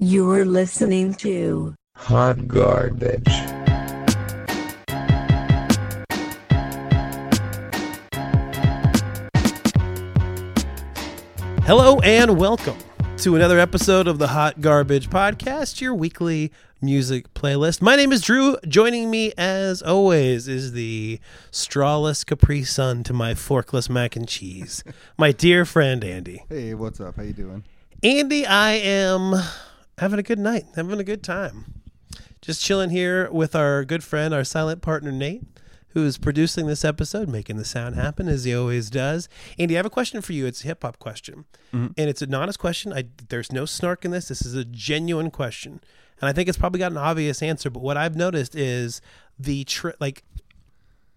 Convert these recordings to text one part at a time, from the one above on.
You're listening to Hot garbage. Hello and welcome to another episode of the Hot Garbage Podcast, your weekly music playlist. My name is Drew. Joining me, as always, is the strawless Capri Sun to my forkless mac and cheese, my dear friend Andy. Hey, what's up? How you doing? Andy, I am having a good night, having a good time. Just chilling here with our good friend, our silent partner Nate, who is producing this episode, making the sound happen as he always does. Andy, I have a question for you. It's a hip hop question, mm-hmm. and it's an honest question. I, there's no snark in this. This is a genuine question, and I think it's probably got an obvious answer. But what I've noticed is the tr- like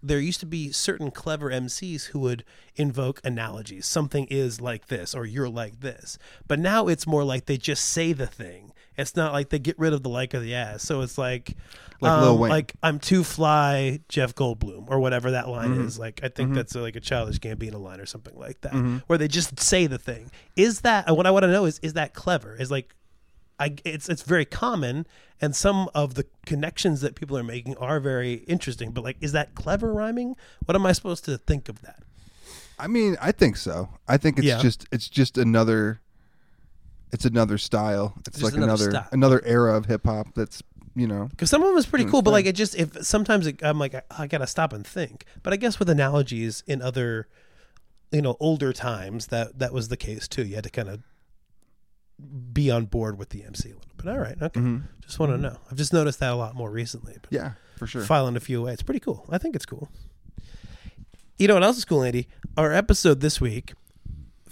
there used to be certain clever MCs who would invoke analogies. Something is like this, or you're like this. But now it's more like they just say the thing. It's not like they get rid of the like or the ass. So it's like, Like um, like I'm too fly, Jeff Goldblum, or whatever that line Mm-hmm. is. Like I think that's uh like a childish Gambino line or something like that, Mm-hmm. where they just say the thing. Is that what I want to know? Is is that clever? Is like I, it's it's very common, and some of the connections that people are making are very interesting. But like, is that clever rhyming? What am I supposed to think of that? I mean, I think so. I think it's Yeah. just it's just another it's another style. It's Just like another another style. another era of hip hop that's, you know, Because some of them is pretty cool, but like it just if sometimes it, I'm like I, I gotta stop and think. But I guess with analogies in other, you know, older times that that was the case too. You had to kind of be on board with the MC a little bit. All right, okay. Mhm. Just want to know. I've just noticed that a lot more recently. But yeah, for sure. filing a few away. It's pretty cool. I think it's cool. You know what else is cool, Andy? Our episode this week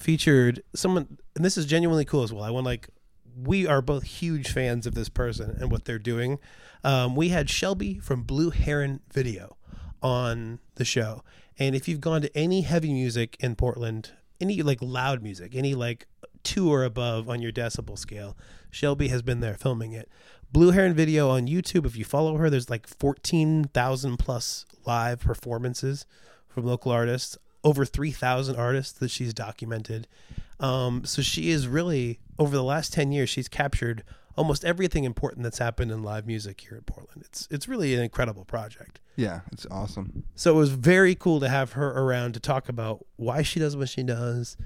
featured someone, and this is genuinely cool as well. I want like we are both huge fans of this person and what they're doing. Um, we had Shelby from Blue Heron Video on the show, and if you've gone to any heavy music in Portland, any like loud music, any like two or above on your decibel scale, Shelby has been there filming it. Blue Heron Video on YouTube. If you follow her, there's like fourteen thousand plus live performances from local artists. Over three thousand artists that she's documented. Um, so she is really over the last ten years, she's captured almost everything important that's happened in live music here in Portland. It's it's really an incredible project. Yeah, it's awesome. So it was very cool to have her around to talk about why she does what she does,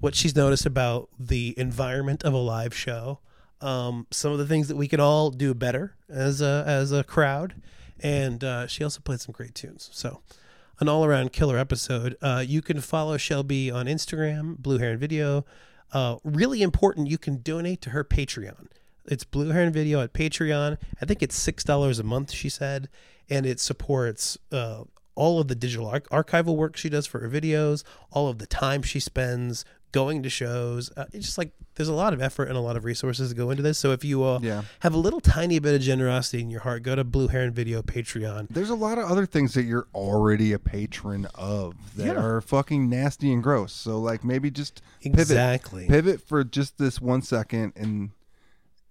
what she's noticed about the environment of a live show, um, some of the things that we could all do better as a as a crowd, and uh, she also played some great tunes. So an all around killer episode. Uh, you can follow Shelby on Instagram, Blue Heron Video. Uh, really important, you can donate to her Patreon. It's Blue Heron Video at Patreon. I think it's six dollars a month. She said, and it supports uh, all of the digital ar- archival work she does for her videos, all of the time she spends going to shows. Uh, it's just like there's a lot of effort and a lot of resources that go into this. So if you uh, Yeah. have a little tiny bit of generosity in your heart, go to Blue Heron Video Patreon. There's a lot of other things that you're already a patron of that Yeah. are fucking nasty and gross. So like maybe just pivot Exactly. pivot for just this one second and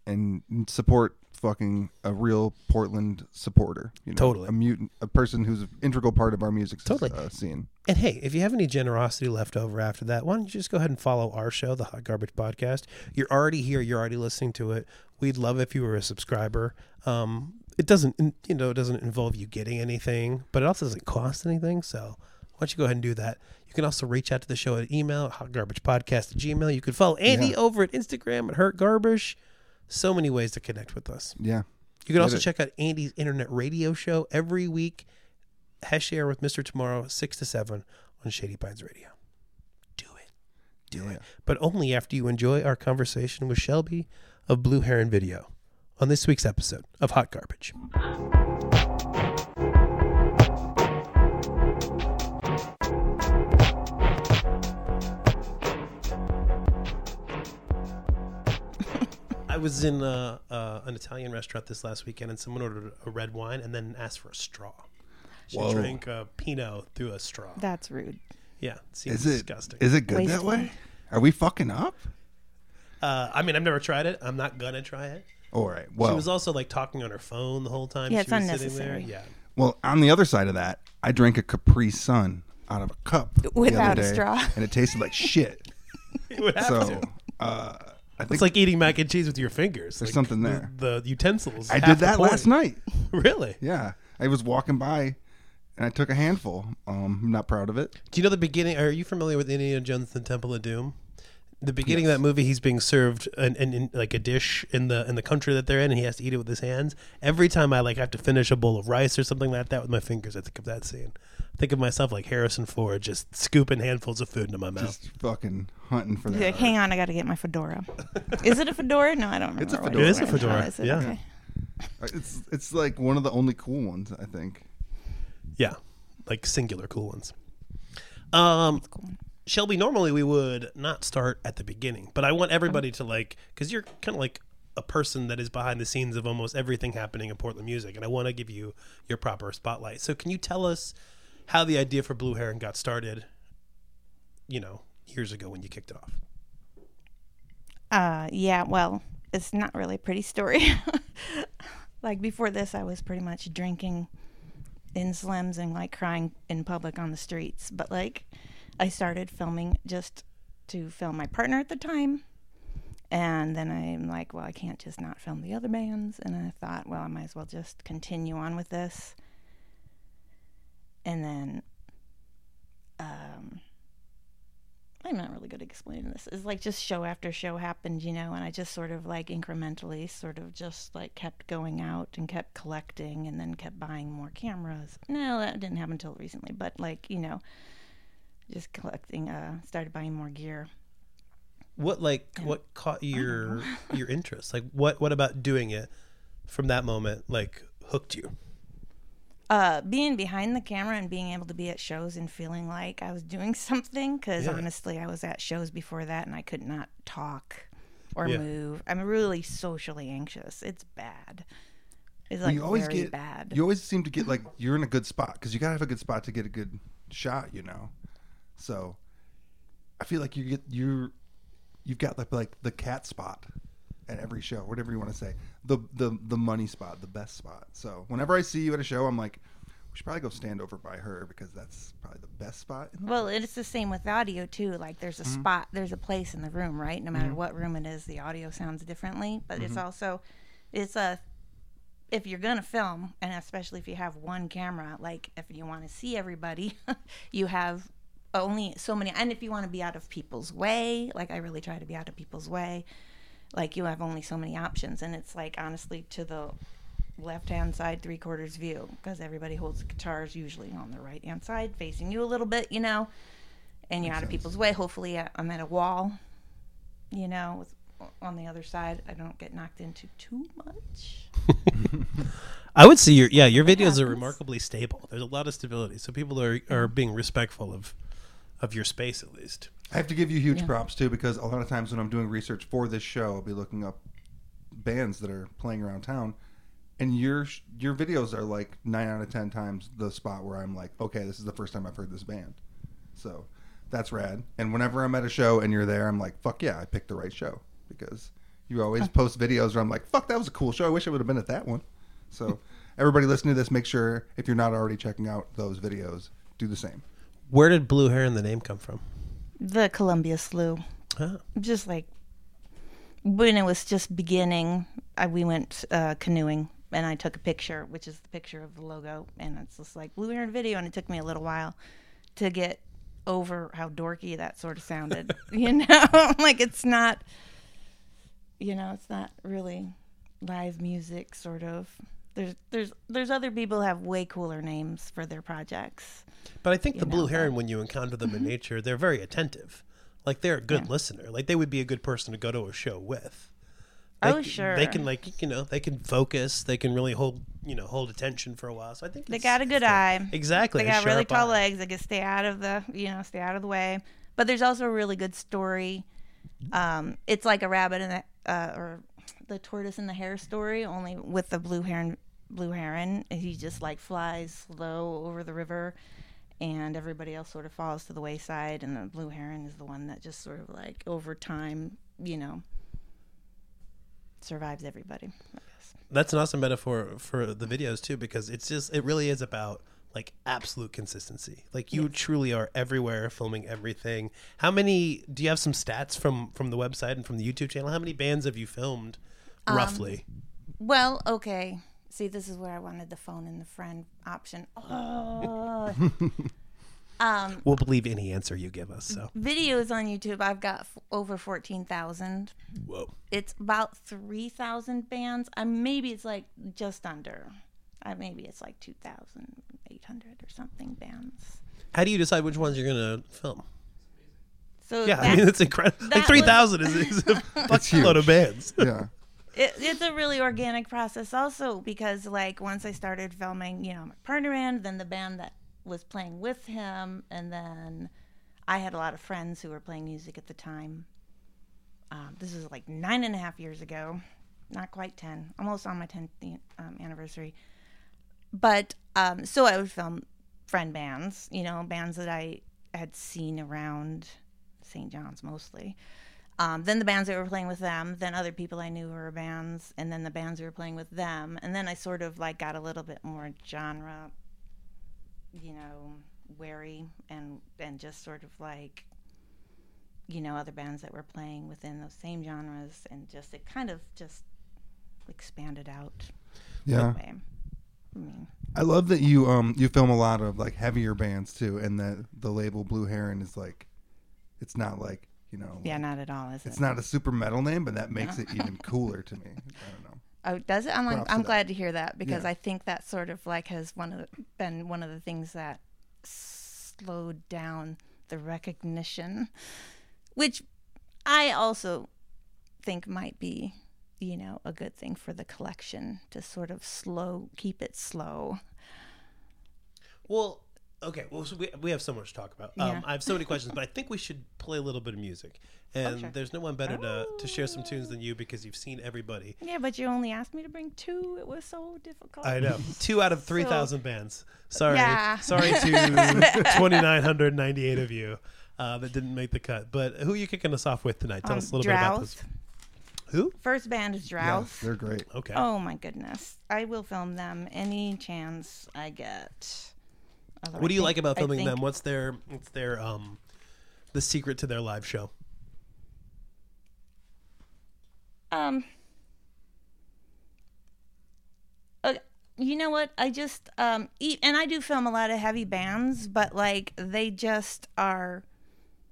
and support fucking a real Portland supporter. You know, Totally. a mutant, a person who's an integral part of our music Totally. uh, scene. And hey, if you have any generosity left over after that, why don't you just go ahead and follow our show, the Hot Garbage Podcast? You're already here. You're already listening to it. We'd love if you were a subscriber. Um, it doesn't, you know, it doesn't involve you getting anything, but it also doesn't cost anything. So why don't you go ahead and do that? You can also reach out to the show at email, hotgarbagepodcast at gmail. You can follow Andy Yeah. over at Instagram at Hurt Garbage. So many ways to connect with us. Yeah. You can also check out Andy's internet radio show every week. Hesh Air with Mr. Tomorrow, 6 to 7 on Shady Pines Radio. Do it. Do Yeah. it. But only after you enjoy our conversation with Shelby of Blue Heron Video on this week's episode of Hot Garbage. Was in uh, uh, an Italian restaurant this last weekend, and someone ordered a red wine and then asked for a straw. She Whoa. drank a Pinot through a straw. That's rude. Yeah, it seems Is it disgusting. is it good that Wasteful. way? Are we fucking up? uh, I mean, I've never tried it. I'm not gonna try it. All right. Well, she was also like talking on her phone the whole time. Yeah, she it's was sitting there. unnecessary. Yeah, well, on the other side of that, I drank a Capri Sun out of a cup the Without other a day, straw. and it tasted like shit. you would have so to. uh, think It's like eating mac and cheese with your fingers. There's Like, something there. The, utensils. I did that last night. Really? Yeah, I was walking by, and I took a handful. Um, I'm not proud of it. Do you know the beginning? Are you familiar with Indiana Jones and the Temple of Doom? The beginning of that movie, he's being served an, an, in, like a dish in the in the country that they're in, and he has to eat it with his hands. Every time I like have to finish a bowl of rice or something like that with my fingers, I think of that scene. I think of myself like Harrison Ford, just scooping handfuls of food into my mouth. Just fucking hunting for He's that. like, hang on, I got to get my fedora. is it a fedora? No, I don't remember. It's a what fedora. It is a fedora, is it? yeah. Okay. It's it's like one of the only cool ones I think. yeah, like singular cool ones. Um, Cool. Shelby, normally we would not start at the beginning, but I want everybody to like because you're kind of like a person that is behind the scenes of almost everything happening in Portland music, and I want to give you your proper spotlight. So, can you tell us how the idea for Blue Heron got started? You know, years ago when you kicked it off. Uh, yeah, well, it's not really a pretty story. like before this, I was pretty much drinking in Slim's and like crying in public on the streets. But like, I started filming just to film my partner at the time. And then I'm like, well, I can't just not film the other bands. And I thought, well, I might as well just continue on with this. And then, um, I'm not really good at explaining this. It's like just show after show happened, you know, and I just sort of like incrementally sort of just like kept going out and kept collecting and then kept buying more cameras. No, that didn't happen until recently, but like, you know, just collecting, uh, started buying more gear. What like what caught your your interest? Like what what about doing it from that moment like hooked you? Uh, being behind the camera and being able to be at shows and feeling like I was doing something. Because Yeah. honestly, I was at shows before that and I could not talk or Yeah. move. I'm really socially anxious. It's bad. It's Well, like you always very get bad. you always seem to get like you're in a good spot because you gotta have a good spot to get a good shot, you know. So I feel like you get you you've got like like the cat spot at every show, whatever you want to say, the the the money spot, the best spot. So whenever I see you at a show, I'm like, we should probably go stand over by her because that's probably the best spot. In the Well, it's the same with audio too. Like there's a Mm-hmm. spot, there's a place in the room, right? No matter what room it is, the audio sounds differently. But Mm-hmm. it's also, it's a, if you're gonna film, and especially if you have one camera, like if you want to see everybody, you have only so many. And if you want to be out of people's way, like I really try to be out of people's way, like you have only so many options. And it's like honestly to the left hand side three quarters view because everybody holds the guitars usually on the right hand side facing you a little bit you know and you're out of people's way hopefully I- i'm at a wall you know with on the other side i don't get knocked into too much I would say your yeah your videos are remarkably stable. There's a lot of stability, so people are are being respectful of of your space at least. I have to give you huge Yeah. props too because a lot of times when I'm doing research for this show, I'll be looking up bands that are playing around town, and your your videos are like nine out of ten times the spot where I'm like, okay, this is the first time I've heard this band, so that's rad. And whenever I'm at a show and you're there, I'm like, fuck yeah, I picked the right show because you always post videos where I'm like, fuck, that was a cool show. I wish I would have been at that one. So everybody listening to this, make sure if you're not already checking out those videos, do the same. Where did Blue hair Heron the name come from? The columbia slough. Huh. just like when it was just beginning I, we went uh, canoeing and i took a picture which is the picture of the logo and it's just like blue heron video and it took me a little while to get over how dorky that sort of sounded you know? Like it's not you know it's not really live music sort of there's there's there's other people have way cooler names for their projects But I think the You Blue Heron, but- when you encounter them in nature, they're very attentive. Like they're a good Yeah. listener. Like they would be a good person to go to a show with. Oh, They c- sure. They can like you know they can focus. They can really hold you know hold attention for a while. So I think they got a good eye Exactly. They got really tall eye. legs. They can stay out of the, you know, stay out of the way. But there's also a really good story. Um, it's like a rabbit and the, uh, or the tortoise and the hare story, only with the blue heron. Blue heron, he just like flies slow over the river, and everybody else sort of falls to the wayside. And the blue heron is the one that just sort of like over time, you know, survives everybody. That's an awesome metaphor for the videos too, because it's just it really is about like absolute consistency. Like you truly are everywhere, filming everything. How many? Do you have some stats from from the website and from the YouTube channel? How many bands have you filmed, Um, roughly? Well, okay. See, this is where I wanted the phone and the friend option. Oh. um, We'll believe any answer you give us. So videos on YouTube, I've got f- over 14,000. whoa. It's about 3,000 bands. Uh, maybe it's like just under. Uh, maybe it's like 2,800 or something bands. How do you decide which ones you're gonna film? So Yeah, I mean it's incredible. Like that three was- thousand is, is a fuckload of bands. Yeah. It, it's a really organic process also because like once i started filming you know my partner band then the band that was playing with him and then i had a lot of friends who were playing music at the time. Um, this is like nine and a half years ago. Not quite 10 almost on my 10th um, anniversary. But um, so i would film friend bands you know bands that i had seen around st john's mostly um, then the bands that were playing with them, then other people I knew who were bands, and then the bands who were playing with them, and then I sort of like got a little bit more genre, you know, wary and and just sort of like, you know, other bands that were playing within those same genres, and just it kind of just expanded out. Yeah. that. I mean, I love that you um you film a lot of like heavier bands too, and that the label Blue Heron is like, it's not like you know, yeah, not at all, is it's it? not a super metal name, but that makes it even cooler to me. I don't know. Oh, does it? I'm Props to I'm that. glad to hear that because Yeah. I think that sort of like has one of the, been one of the things that slowed down the recognition, which I also think might be, you know, a good thing for the collection to sort of slow, keep it slow. Well, okay. Well, so we, we have so much to talk about. Um, Yeah. I have so many questions, but I think we should play a little bit of music. And sure. there's no one better to, to share some tunes than you because you've seen everybody. Yeah, but you only asked me to bring two. It was so difficult. I know. Two out of 3,000 bands. Sorry. Yeah. Sorry to 2,998 of you uh, that didn't make the cut. But who are you kicking us off with tonight? Tell Um, us a little bit about this. Who? First band is Yes, Drouth. they're great. Okay. Oh my goodness. I will film them any chance I get. Although what I do you think- like about filming think- them? What's their what's their um the secret to their live show? Um uh, you know what? I just um e- and I do film a lot of heavy bands, but like they just are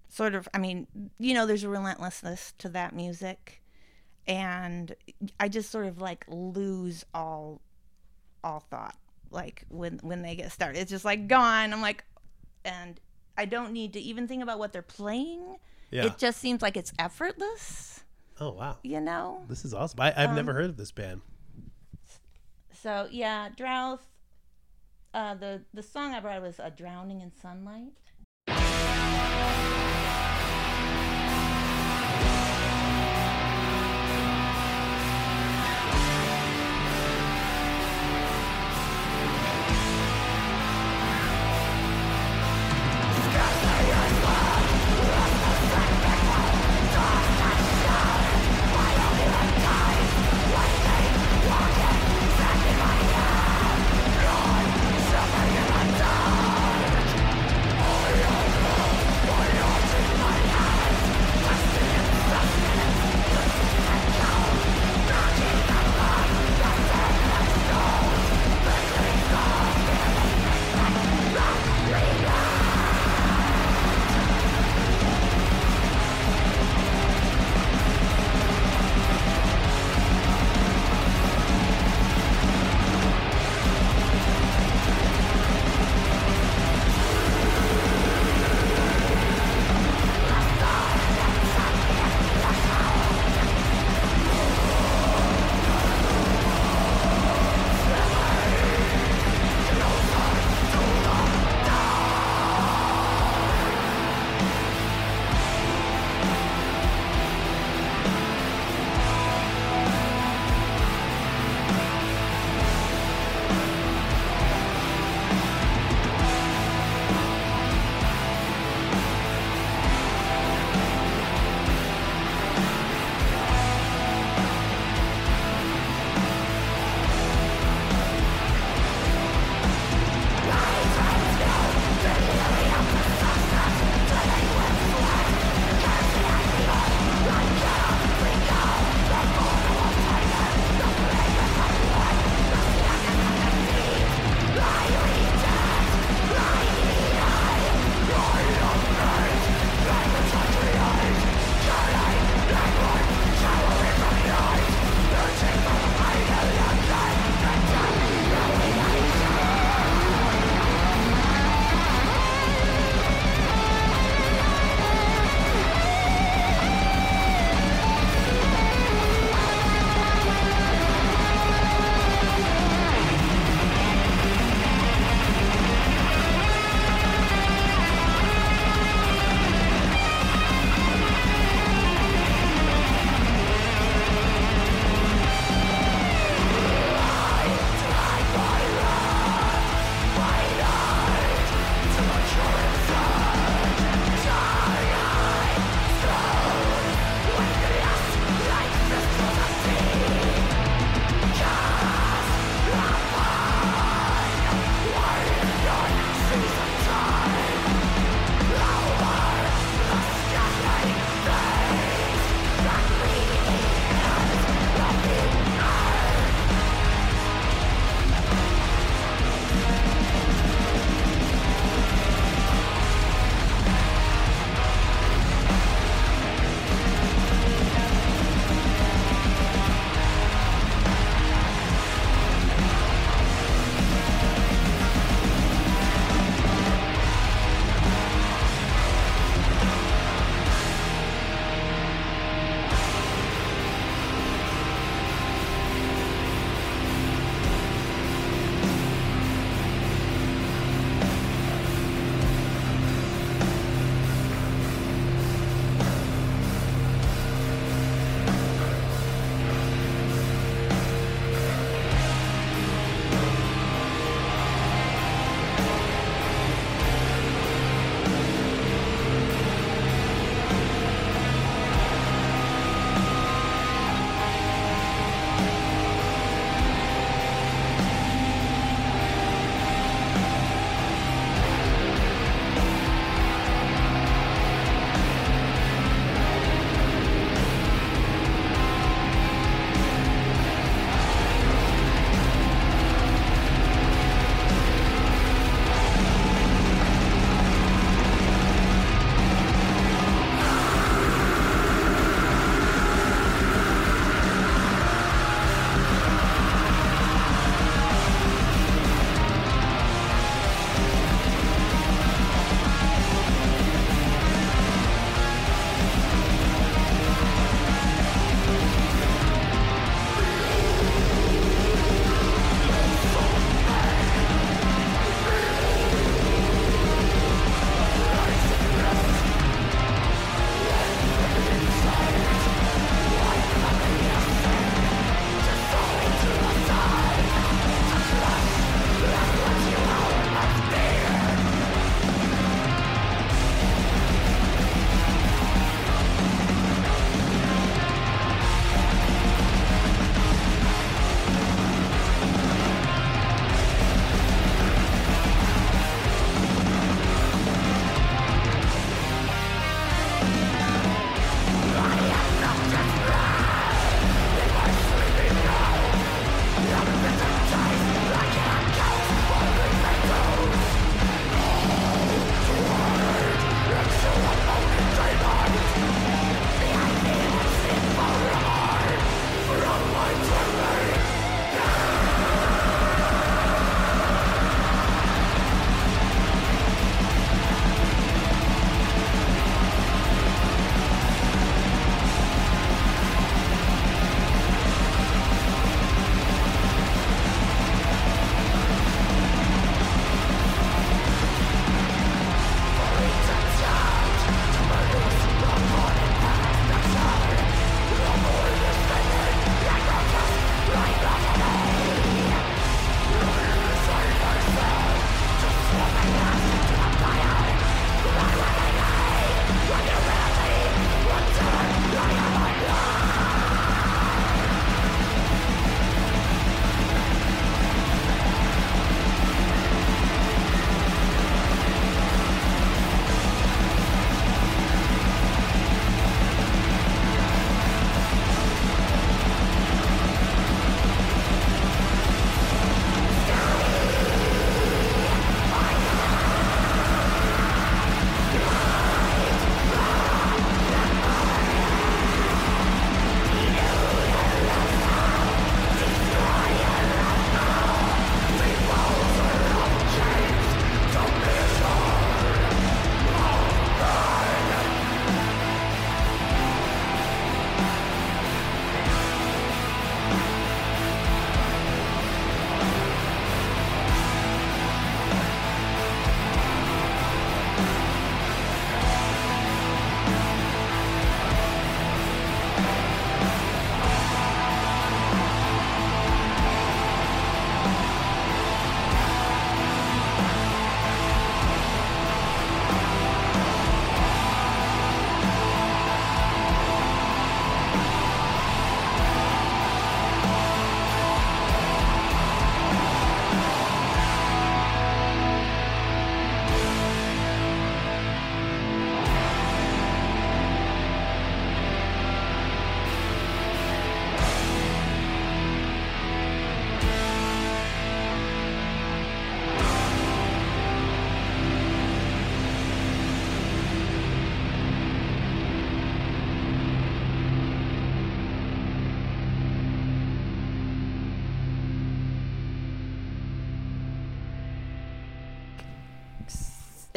sort of I mean, you know, there's a relentlessness to that music and I just sort of like lose all all thought like when when they get started. It's just like gone. I'm like and I don't need to even think about what they're playing. Yeah. It just seems like it's effortless, oh wow. you know? This is awesome. I, I've Um, never heard of this band. So yeah, Drouth. Uh, the the song I brought was "A Drowning in Sunlight."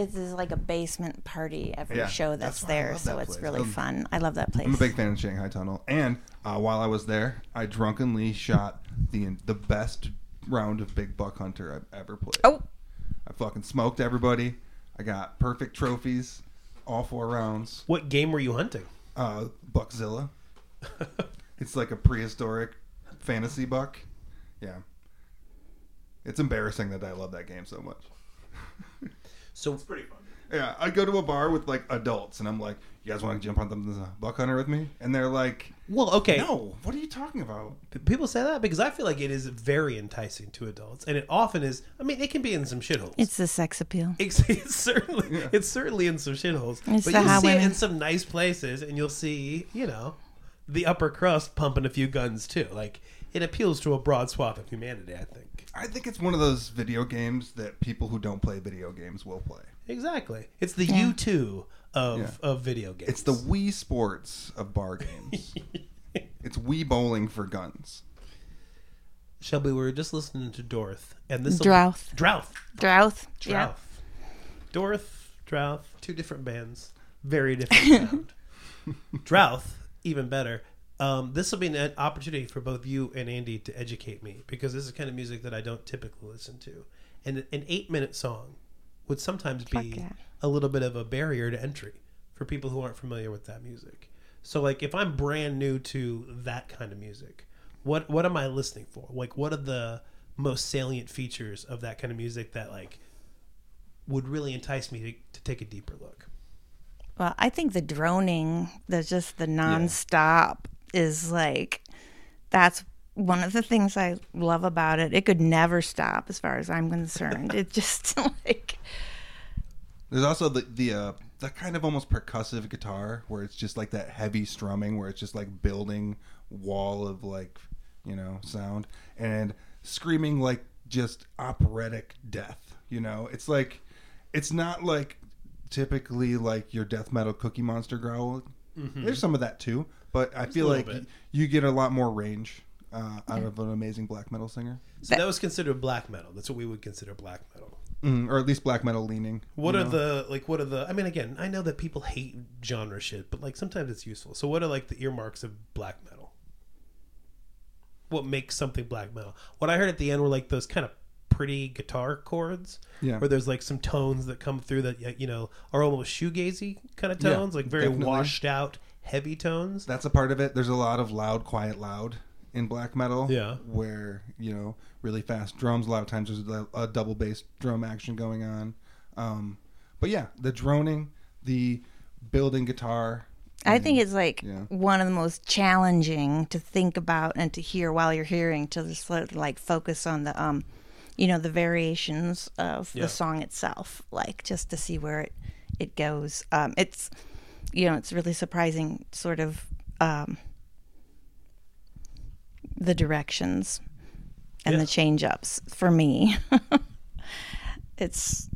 It's just like a basement party every Yeah, show that's that's, there, love so that it's place. really Um, fun. I love that place. I'm a big fan of Shanghai Tunnel, and uh, while I was there, I drunkenly shot the the best round of Big Buck Hunter I've ever played. Oh, I fucking smoked everybody. I got perfect trophies, all four rounds. What game were you hunting? Uh, Buckzilla. it's like a prehistoric fantasy buck. Yeah. It's embarrassing that I love that game so much. So it's Pretty fun. Yeah, I go to a bar with like adults, and I'm like, "You guys want to jump on the buck hunter with me?" And they're like, well, okay. "No, what are you talking about?" P- People say that because I feel like it is very enticing to adults, and it often is. I mean, it can be in some shitholes. it's the sex appeal. It's, it's certainly it's certainly in some shitholes, It's but the you'll hot see it in some nice places, and you'll see you know the upper crust pumping a few guns too. Like it appeals to a broad swath of humanity. I think I think it's one of those video games that people who don't play video games will play. exactly. It's the Yeah. U2 of Yeah. of video games. It's the Wii Sports of bar games. it's Wii bowling for guns. Shelby. We were just listening to Dorth, and this Drouth. Drouth, Drouth. Yeah. Drouth, Dorth, Drouth. Two different bands, very different sound. Drouth, even better. Um, this will be an opportunity for both you and Andy to educate me because this is the kind of music that I don't typically listen to. And an eight minute song would sometimes be yeah. a little bit of a barrier to entry for people who aren't familiar with that music. So, like, if I'm brand new to that kind of music, what what am I listening for? Like, what are the most salient features of that kind of music that like would really entice me to, to take a deeper look? Well, I think the droning, the just the nonstop is like that's one of the things I love about it. It could never stop as far as I'm concerned. it just like There's also the the uh, the kind of almost percussive guitar where it's just like that heavy strumming where it's just like building wall of like you know sound and screaming like just operatic death. You know, it's like it's not like typically like your death metal Cookie Monster growl. There's some of that too, but I feel like little bit. you get a lot more range uh, out of an amazing black metal singer, So that was considered black metal. That's what we would consider black metal. mm, or at least black metal leaning. What are know? the like? What are the? I mean, again, I know that people hate genre shit, but like sometimes it's useful. So, what are like the earmarks of black metal? What makes something black metal? What I heard at the end were like those kind of pretty guitar chords, Yeah. where there's like some tones that come through that you know are almost shoegazy kind of Yeah, tones, like very definitely. washed out, heavy tones. that's a part of it. There's a lot of loud, quiet, loud in black metal. Yeah. Where, you know, really fast drums. A lot of times there's a, a double bass drum action going on. Um, but yeah, the droning, the building guitar. I think it's like Yeah. one of the most challenging to think about and to hear while you're hearing to just like focus on the um you know the variations of Yeah. the song itself like just to see where it it goes um it's you know it's really surprising sort of um the directions and Yeah. the change ups for me it's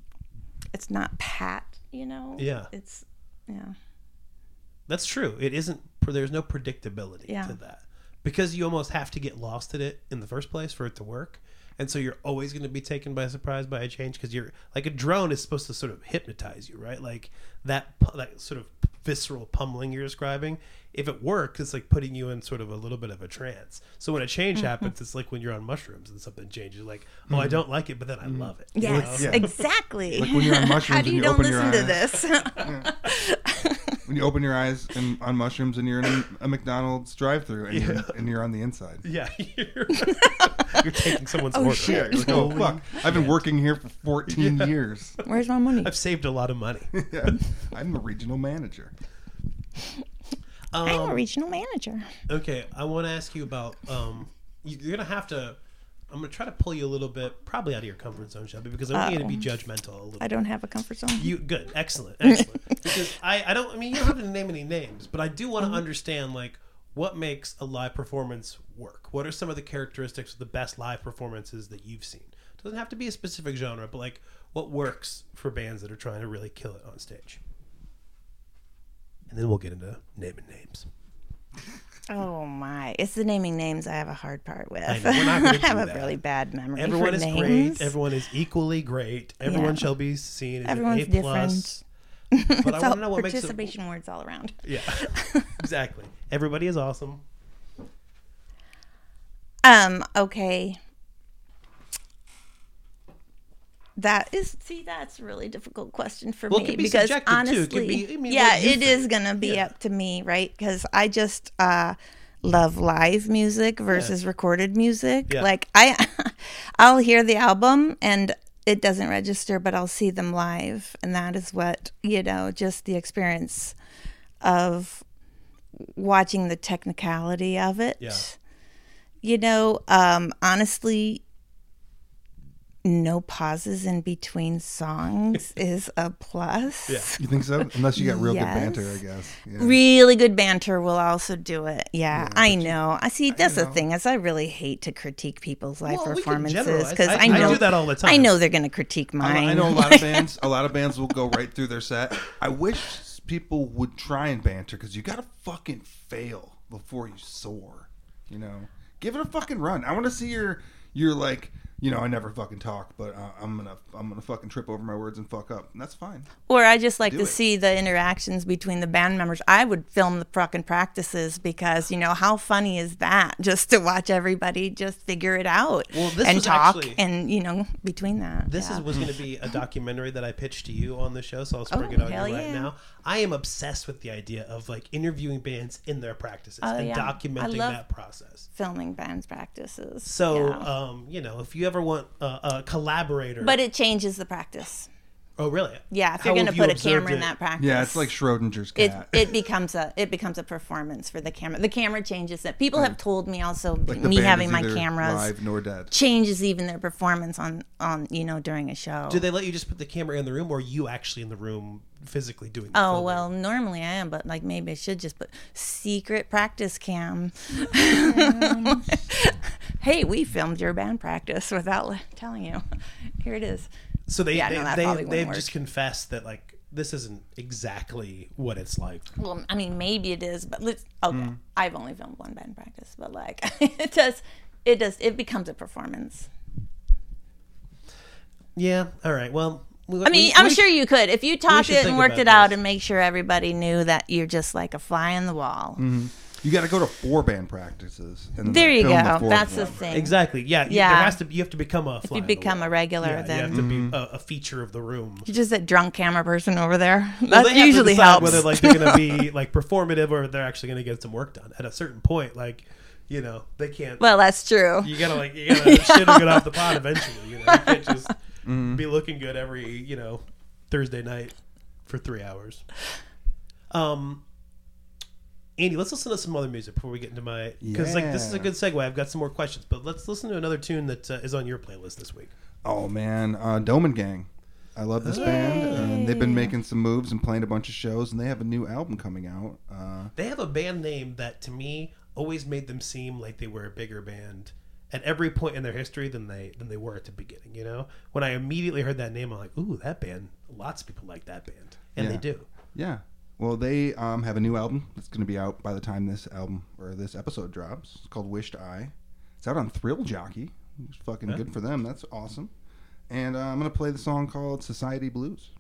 it's not pat you know Yeah. it's yeah That's true. It isn't. There's no predictability Yeah. to that because you almost have to get lost in it in the first place for it to work, and so you're always going to be taken by surprise by a change because you're like a drone is supposed to sort of hypnotize you, right? Like that that sort of visceral pummeling you're describing. If it works, it's like putting you in sort of a little bit of a trance. So when a change Mm-hmm. happens, it's like when you're on mushrooms and something changes. Like, oh, I don't like it, but then I love it. Yes, know? Yeah. exactly. Like when you're on mushrooms How do and you, you don't open your listen to eyes. this? When you open your eyes and on mushrooms and you're in a, a McDonald's drive-through and, you're, and you're on the inside. Yeah, you're, you're taking someone's Oh, order. shit. Yeah, you're like, oh fuck! I've been working here for 14 years. Where's my money? I've saved a lot of money. Yeah, I'm a regional manager. I'm a Um, regional manager. Okay, I want to ask you about. Um, you- you're gonna have to. I'm gonna try to pull you a little bit, probably out of your comfort zone, Shelby, because I want you to be judgmental a little. Bit. I don't have a comfort zone. You good, excellent, excellent. because I, I don't. I mean, you don't have to name any names, but I do want to understand like what makes a live performance work. What are some of the characteristics of the best live performances that you've seen? It doesn't have to be a specific genre, but like what works for bands that are trying to really kill it on stage. And then we'll get into naming names. Oh my! It's the naming names I have a hard part with. I know, we're not gonna I have a that. really bad memory Everyone is names. great. Everyone is equally great. Everyone Yeah. shall be seen as Everyone's an A plus. But I want to know what makes it. participation words all around. Yeah, exactly. Everybody is awesome. Um. Okay. That is see, that's a really difficult question for Well, me be because subjective, too. It honestly, be- I mean, yeah, it is gonna be Yeah. up to me, right? Because I just uh, love live music versus recorded music. Yeah. Like I, I'll hear the album and it doesn't register, but I'll see them live, and that is what you know, just the experience of watching the technicality of it. Yeah. You know, um, honestly, no pauses in between songs is a plus. Yeah. You think so? Unless you got real Yes. good banter, I guess. Yeah. Really good banter will also do it. Yeah, I know. I see. That's the thing is, I really hate to critique people's live Well, performances because I- I, I know do that all the time. I know they're going to critique I, mine. I know a lot of bands. A lot of bands will go right through their set. I wish people would try and banter because you got to fucking fail before you soar. You know, give it a fucking run. I want to see your your like. You know, I never fucking talk, but uh, I'm gonna I'm gonna fucking trip over my words and fuck up, and that's fine. Or I just like Do to it. see the interactions between the band members. I would film the fucking practices because you know how funny is that? Just to watch everybody just figure it out Well, this and talk actually- and you know between that. This yeah. is was going to be a documentary that I pitched to you on the show, so I'll spring Oh, it on you right yeah. now. I am obsessed with the idea of like interviewing bands in their practices Oh, and yeah. Documenting that process. filming bands practices. So, yeah. um, you know, if you ever want a, a collaborator, but it changes the practice. Oh really? Yeah, if How you're going to put a observed camera in that practice. Yeah, it's like Schrodinger's it cat. it becomes a it becomes a performance for the camera. The camera changes it. People have told me also like me having my cameras live nor dead. changes even their performance on on you know during a show. Do they let you just put the camera in the room, or are you actually in the room physically doing? The Oh filming? well, normally I am, but like maybe I should just put secret practice cam. hey, we filmed your band practice without telling you. Here it is. So they Yeah, they, no, that they probably they've wouldn't just confessed that like this isn't exactly what it's like. Well, I mean, maybe it is, but let's. Okay, Mm. I've only filmed one band practice, but like it does, it does, it becomes a performance. Yeah. All right. Well, we, I mean, we- I'm we- sure you could if you talked it and worked about it out and make sure everybody knew that you're just like a fly on the wall. You got to go to four band practices. And There you go. the fourth That's the thing. Exactly. Yeah. you- Yeah. There has to. You have to become a. If fly you become a regular, Yeah, then you have to be a, a feature of the room. you're just that drunk camera person over there. Well, that they have to usually helps. Whether like they're going to be like performative or they're actually going to get some work done. At a certain point, like you know, they can't. well, that's true. you gotta like you gotta shit or get off the pot eventually. You know, you can't just be looking good every you know Thursday night for three hours. Um, Andy, let's listen to some other music before we get into my because like this is a good segue. I've got some more questions, but let's listen to another tune that uh, is on your playlist this week. Oh man, uh, Dommengang. I love this band, and they've been making some moves and playing a bunch of shows, and they have a new album coming out. Uh, They have a band name that to me always made them seem like they were a bigger band at every point in their history than they than they were at the beginning. You know, when I immediately heard that name, I'm like, ooh, that band. Lots of people like that band, and they do. yeah, well, they um, have a new album that's going to be out by the time this album or this episode drops. It's called Wished Eye. It's out on Thrill Jockey. It's fucking good for them. That's awesome. And uh, I'm going to play the song called Society Blues.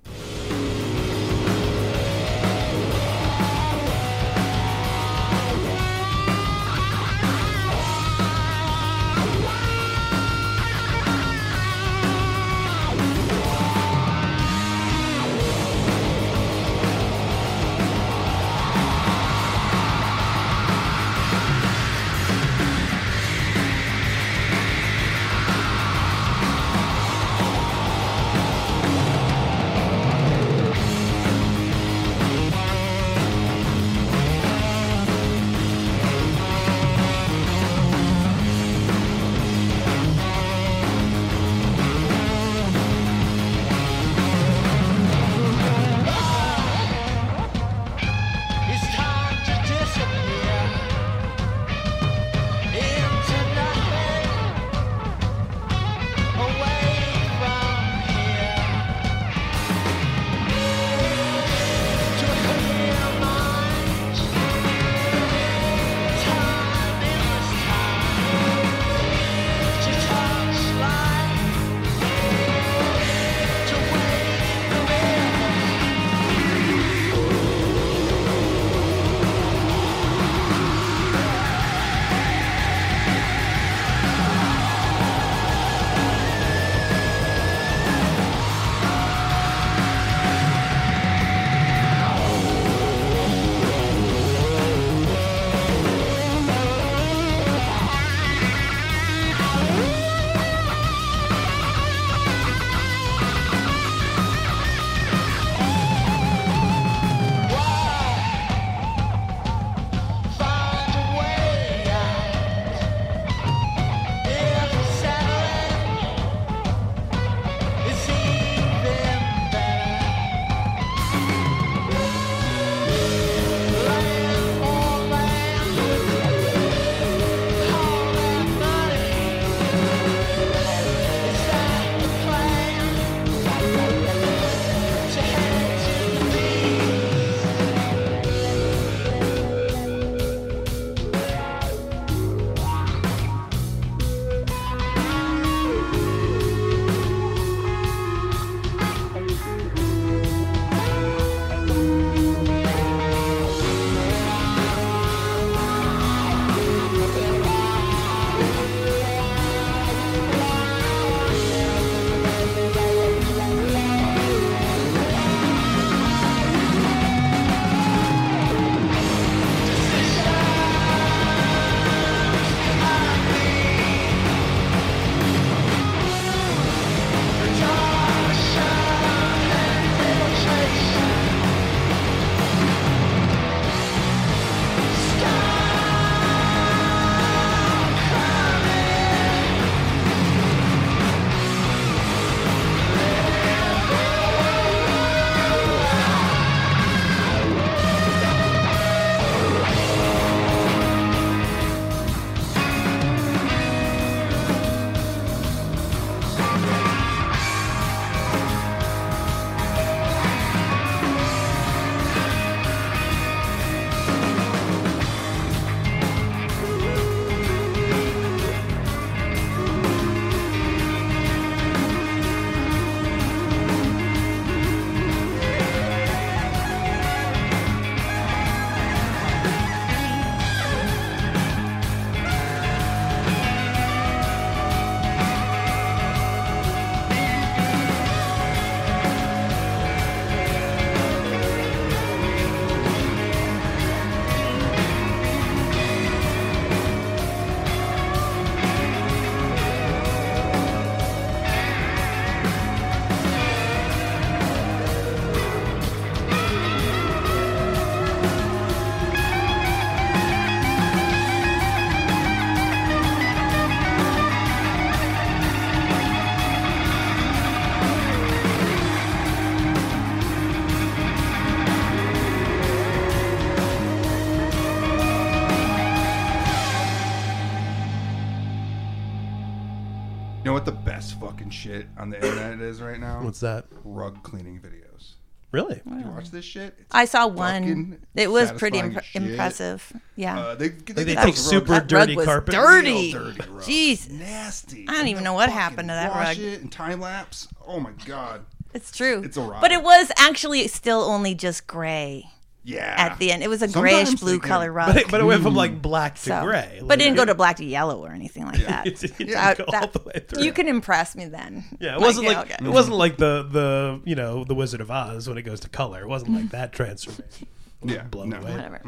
On the internet is right now? What's that? Rug cleaning videos. Really? Did you watch this shit? It's I saw one. It was pretty satisfying impre- as shit. impressive. Yeah. Uh, they, they, they get take super rugs dirty rug was carpet. dirty. real dirty rugs. Jesus. nasty. I don't And even know what happened to that wash rug. It and time lapse. Oh my god. It's true. It's a riot. But it was actually still only just gray Yeah. at the end. It was a Sometimes grayish they blue can- color rug. But it, but it went from like mm. black to so- gray. But it didn't go to black to yellow or anything like that. It didn't That- go all that- the way through. you can impress me then. Yeah, it wasn't like, okay. it wasn't like the the you know the Wizard of Oz when it goes to color. It wasn't like mm-hmm. that transformation. yeah. blown no. away. Whatever.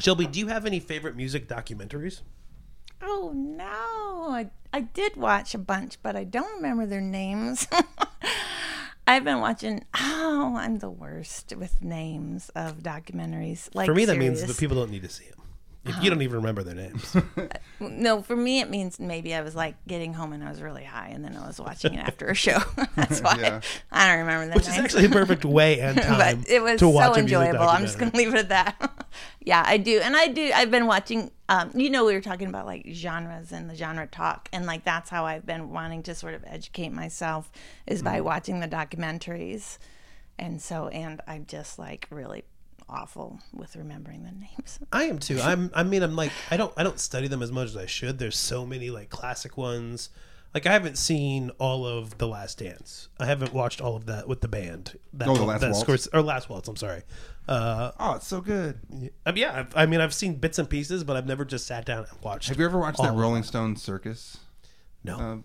Shelby, do you have any favorite music documentaries? Oh no! I I did watch a bunch, but I don't remember their names. I've been watching. Oh, I'm the worst with names of documentaries. Like For me, that means the people don't need to see them. If you don't even remember their names, No, for me it means maybe I was like getting home and I was really high, and then I was watching it after a show. That's why Yeah. I don't remember that. which is actually a perfect way and time but it was to watch so a music enjoyable. I'm just documentary. gonna leave it at that. yeah, I do, and I do. I've been watching. Um, you know, we were talking about like genres and the genre talk, and like that's how I've been wanting to sort of educate myself is by Mm-hmm. watching the documentaries, and so and I'm just like really awful with remembering the names. I am too. I'm. I mean, I'm like, I don't. I don't study them as much as I should. There's so many like classic ones. Like I haven't seen all of The Last Dance. I haven't watched all of that with the band. That, Oh, The Last that Waltz? scores- or Last Waltz. I'm sorry. Uh, Oh, it's so good. I mean, yeah. I've, I mean, I've seen bits and pieces, but I've never just sat down and watched. Have you ever watched all that of Rolling Stone Circus No. uh,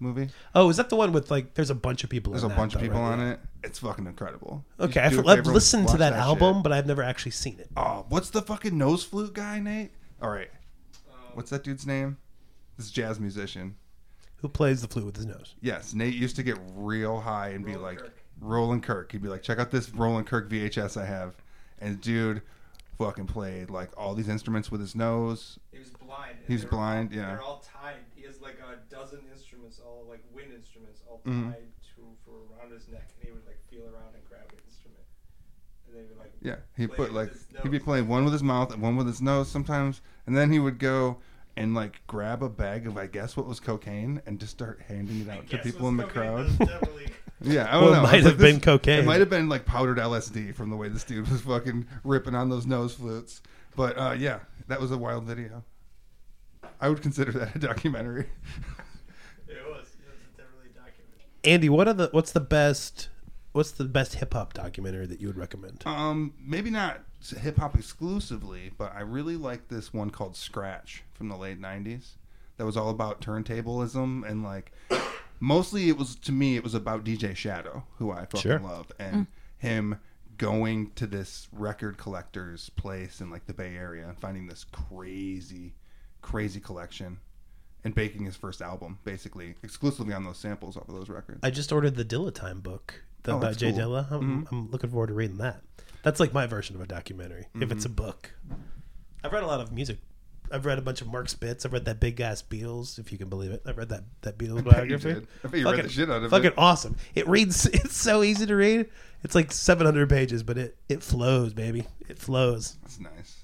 movie? oh, is that the one with like? There's a bunch of people. There's in a that, bunch of though, people right? on Yeah. it. It's fucking incredible. Okay, I've, do a I've listened to watch that, album, shit. but I've never actually seen it. Oh, what's the fucking nose flute guy, Nate? All right. What's that dude's name? This jazz musician. Who plays the flute with his nose? Yes, Nate used to get real high and be like, Roland Kirk. He'd be like, check out this Roland Kirk VHS I have. And dude fucking played like all these instruments with his nose. He was blind. and He's blind, all- yeah. They're all tied. He has like a dozen instruments, all like wind instruments, all Mhm. tied to for around his neck, and he would like feel around and grab an instrument, and then he would like Yeah, he play put like he'd be playing one with his mouth and one with his nose sometimes, and then he would go and like grab a bag of I guess what was cocaine and just start handing it out to people in the crowd. go get those definitely- Yeah, I don't Well, it know. might It's like have been cocaine. It might have been like powdered LSD from the way this dude was fucking ripping on those nose flutes. But uh, yeah, that was a wild video. I would consider that a documentary. It was. It was definitely a documentary. Andy, what are the what's the best what's the best hip hop documentary that you would recommend? Um, maybe not hip hop exclusively, but I really like this one called Scratch from the late '90s. That was all about turntablism and like mostly it was to me it was about DJ Shadow, who I fucking Sure. love, and him going to this record collector's place in like the Bay Area and finding this crazy, crazy collection. And baking his first album, basically exclusively on those samples off of those records. I just ordered the Dilla Time book the, Oh, about J cool. Dilla. I'm, I'm looking forward to reading that. That's like my version of a documentary. If it's a book, I've read a lot of music. I've read a bunch of Mark Spitz. I've read that Big Ass Beatles, if you can believe it. I've read that that Beatles bet you biography. I bet you read the shit out of it. fucking awesome. It reads. It's so easy to read. It's like 700 pages, but it it flows, baby. It flows. That's nice.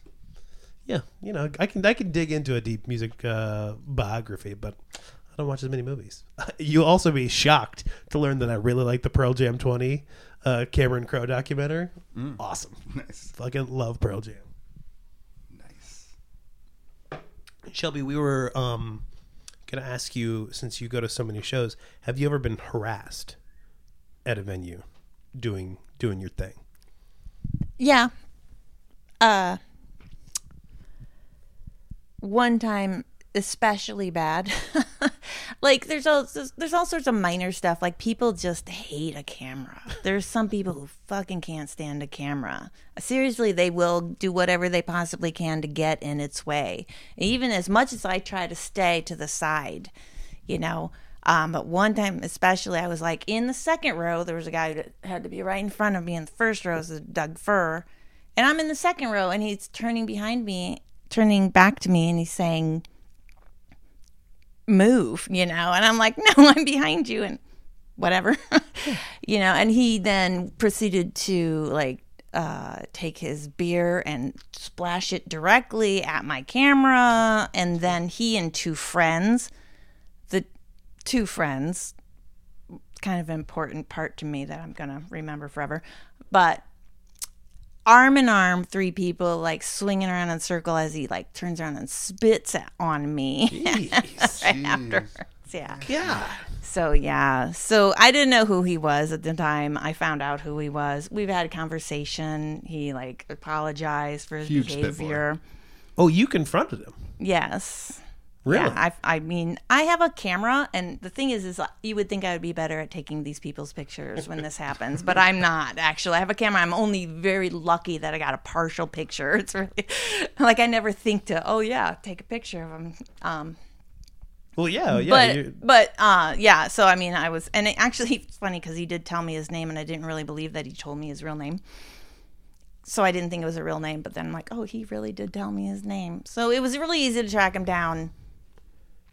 Yeah, you know, I can I can dig into a deep music uh, biography, but I don't watch as many movies. You'll also be shocked to learn that I really like the Pearl Jam 20 uh, Cameron Crowe documentary. Awesome. Nice. Fucking love Pearl Jam. Nice. Shelby, we were um, going to ask you since you go to so many shows, have you ever been harassed at a venue doing doing your thing? Yeah. Uh one time especially bad. like there's all there's all sorts of minor stuff like people just hate a camera. There's some people who fucking can't stand a camera. Seriously, they will do whatever they possibly can to get in its way. Even as much as I try to stay to the side, you know, um, but one time, especially, I was like in the second row. There was a guy that had to be right in front of me. In the first row is Doug Fir, and I'm in the second row, and he's turning behind me, turning back to me, and he's saying, "Move," you know. And I'm like, "No, I'm behind you," and whatever, you know. And he then proceeded to like uh, take his beer and splash it directly at my camera. And then he and two friends, the two friends, kind of important part to me that I'm going to remember forever. But arm in arm, three people like swinging around in a circle as he like turns around and spits at, on me Jeez. right afterwards. Yeah. yeah. So yeah. So I didn't know who he was at the time. I found out who he was. We've had a conversation. He like apologized for his Huge behavior. Oh, you confronted him. Yes. Really? Yeah, I, I mean, I have a camera, and the thing is, is you would think I would be better at taking these people's pictures when this happens, but I'm not. Actually, I have a camera. I'm only very lucky that I got a partial picture. It's really like I never think to, oh yeah, take a picture of them. Um, Well, yeah, yeah. but but uh yeah so i mean i was and it actually it's funny because he did tell me his name and i didn't really believe that he told me his real name so i didn't think it was a real name but then i'm like oh he really did tell me his name so it was really easy to track him down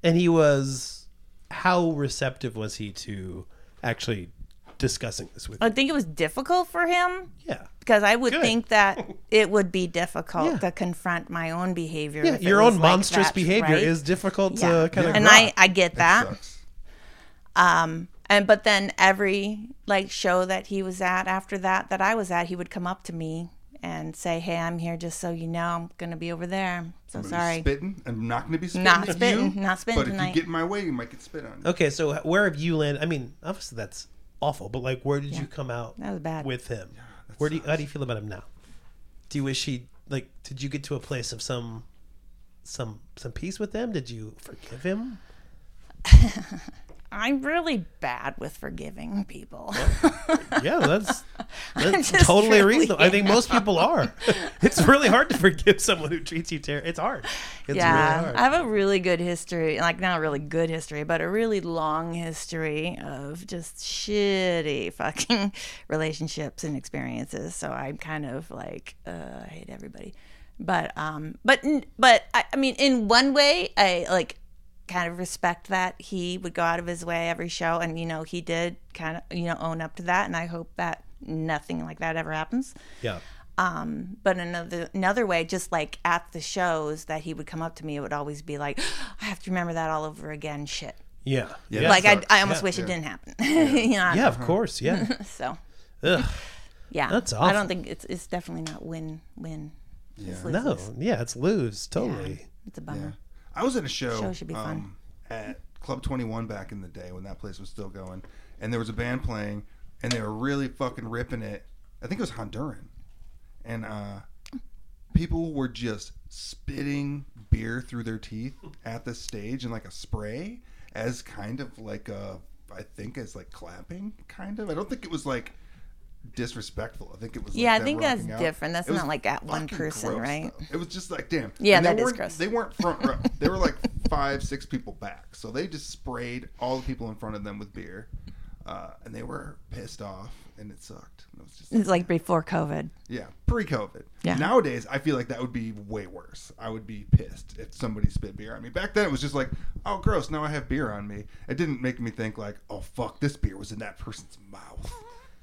and he was. How receptive was he to actually discussing this with you? i think it was difficult for him Yeah. because i would Good. think that it would be difficult Yeah. to confront my own behavior Yeah, if it your was own like monstrous that, behavior right? is difficult yeah. to kind of. and i i get That that sucks. Um, and but then every like show that he was at after that that I was at, he would come up to me and say, "Hey, I'm here just so you know. I'm gonna be over there. So I'm gonna be sorry." Spitting. I'm not going to be spitting. Not at spitting, you, not spitting But if you get in my way, you might get spit on. Okay, so where have you landed? I mean, obviously that's awful, but like, where did you come out That was bad. with him? Where do you, how do you feel about him now? Do you wish he like? Did you get to a place of some, some, some peace with him? Did you forgive him? I'm really bad with forgiving people. Yeah, that's, that's totally really reasonable. I think most people are. it's really hard to forgive someone who treats you terrible. It's hard. It's yeah, really hard. I have a really good history, like not a really good history, but a really long history of just shitty fucking relationships and experiences. So I'm kind of like, uh, I hate everybody. But um, but but I, I mean, in one way, I like kind of respect that he would go out of his way every show, and you know, he did kind of you know own up to that, and I hope that nothing like that ever happens. yeah. Um, but another another way, just like at the shows that he would come up to me, it would always be like, I have to remember that all over again. Shit. Yeah. Yeah, Yeah. like I. I almost Yeah. wish it didn't happen. you know? yeah, of course. Yeah. So Ugh. yeah, That's awesome I don't think it's it's definitely not win win. It's lose, No. Yeah, it's lose. Totally. It's a bummer. I was at a show, Show should be fun. um, at Club 21 back in the day when that place was still going, and there was a band playing, and they were really fucking ripping it. I think it was Honduran, and uh, people were just spitting beer through their teeth at the stage in like a spray as kind of like a, I think as like clapping, kind of. I don't think it was like disrespectful. I think it was. Like Yeah, I think that's out. different. That's not like at one person, gross, right? though. It was just like damn. Yeah, And they that is gross. They weren't front row. they were like five, six people back. So they just sprayed all the people in front of them with beer, uh, and they were pissed off, and it sucked. It was just It's like before COVID. yeah, pre-COVID. Yeah. Nowadays, I feel like that would be way worse. I would be pissed if somebody spit beer on me. Back then, it was just like, oh, gross. Now I have beer on me. It didn't make me think like, oh, fuck, this beer was in that person's mouth.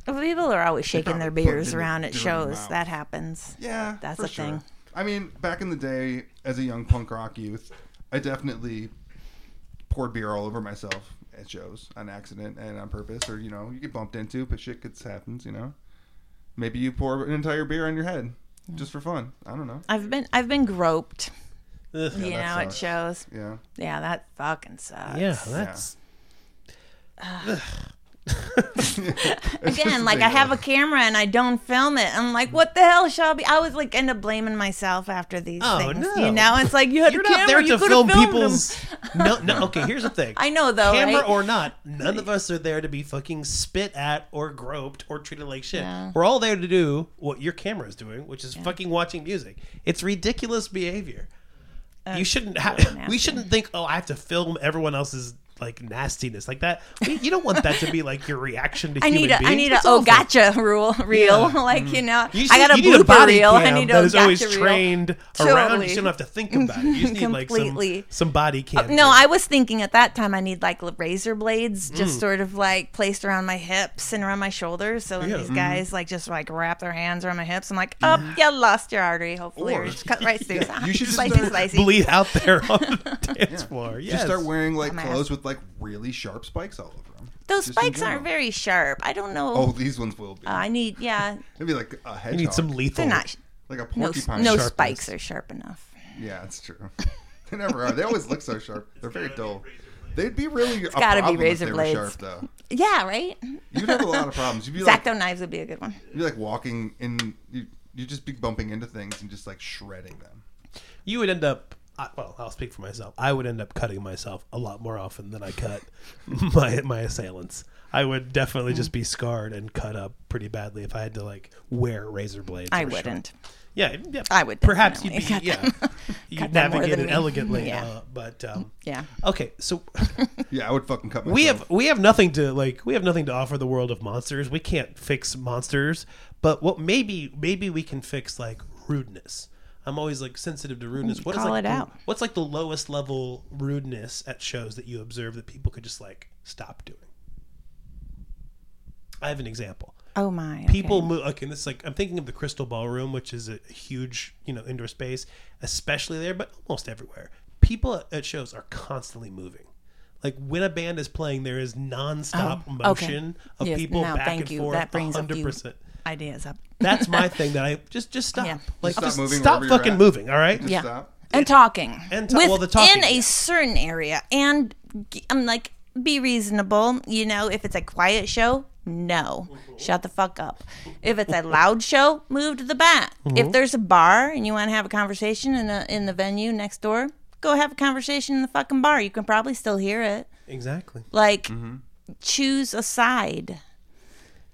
Well, People are always shaking their beers around at shows. That happens. Yeah, That's for a sure. thing. I mean, back in the day, as a young punk rock youth, I definitely poured beer all over myself at shows on accident and on purpose, or you know, you get bumped into, but shit gets happens, you know. Maybe you pour an entire beer on your head just for fun. I don't know. I've been I've been groped. Ugh. you know, that at shows. Yeah. Yeah, that fucking sucks. Yeah, that's Again, like I have a camera and I don't film it. I'm like, what the hell, Shelby? I was like, end up blaming myself after these Oh, things. no. You know, it's like you had you're a camera, not there you could film people's. No, no. Okay, here's the thing. I know though, Camera right? or not, none of us are there to be fucking spit at or groped or treated like shit. Yeah. We're all there to do what your camera is doing, which is fucking watching music. It's ridiculous behavior. you shouldn't have. we shouldn't think, oh, I have to film everyone else's like nastiness like that. You don't want that to be like your reaction to I human need a beings. I need a oh gotcha rule reel Yeah. like you know You just I got a need- blooper body reel I need that a is always reel. trained around. You don't have to think about it. You just need like some, Completely. some body cam. No, I was thinking at that time I need like razor blades Mm. just sort of like placed around my hips and around my shoulders. So when Yeah. these Mhm. guys like just like wrap their hands around my hips, I'm like, oh, you lost your artery. Hopefully, Or- or just cut right through. You should just slicey, start bleed out there on the dance floor. Yes. Just start wearing like clothes with like really sharp spikes all over them. Those Just spikes aren't very sharp. I don't know. Oh, these ones will be. Uh, I need yeah. Maybe like a hedgehog. You need some lethal. They're not. like a No, porcupine. no sharpness. spikes are sharp enough. Yeah, that's true. they never are. They always look so sharp. They're very dull. They'd be really a gotta be razor blades. sharp, though. Yeah, right. You'd have a lot of problems. You'd be like, X-Acto knives would be a good one. you'd be like walking in. You you just be bumping into things and just like shredding them. you would end up I- well i'll speak for myself. I would end up cutting myself a lot more often than i cut my my assailants. I would definitely just be scarred and cut up pretty badly if i had to like wear razor blades I wouldn't. yeah, yeah. I would perhaps you'd be cut yeah. you Cut navigate it elegantly Yeah. uh, but um Yeah. okay so Yeah, I would fucking cut myself. we have we have nothing to like we have nothing to offer the world of monsters. We can't fix monsters but what maybe maybe we can fix like rudeness i'm always like sensitive to rudeness what is Call like it the- out. what's like the lowest level rudeness at shows that you observe that people could just like stop doing i have an example Oh my. okay. people move okay this is like i'm thinking of the crystal ballroom which is a huge you know indoor space especially there but almost everywhere people at- at shows are constantly moving like when a band is playing there is nonstop Oh, okay. motion of Yes, people now, back thank and you. forth That brings a few 100% ideas up. that's my thing that i just just stop Yeah. like Stop just moving stop fucking at. moving all right Just Yeah. stop. and talking And ta- well, the within talking, a certain area and I'm like be reasonable you know if it's a quiet show no shut the fuck up if it's a loud show move to the back Mm-hmm. if there's a bar and you want to have a conversation in, a, in the venue next door go have a conversation in the fucking bar. You can probably still hear it. Exactly. Like choose a side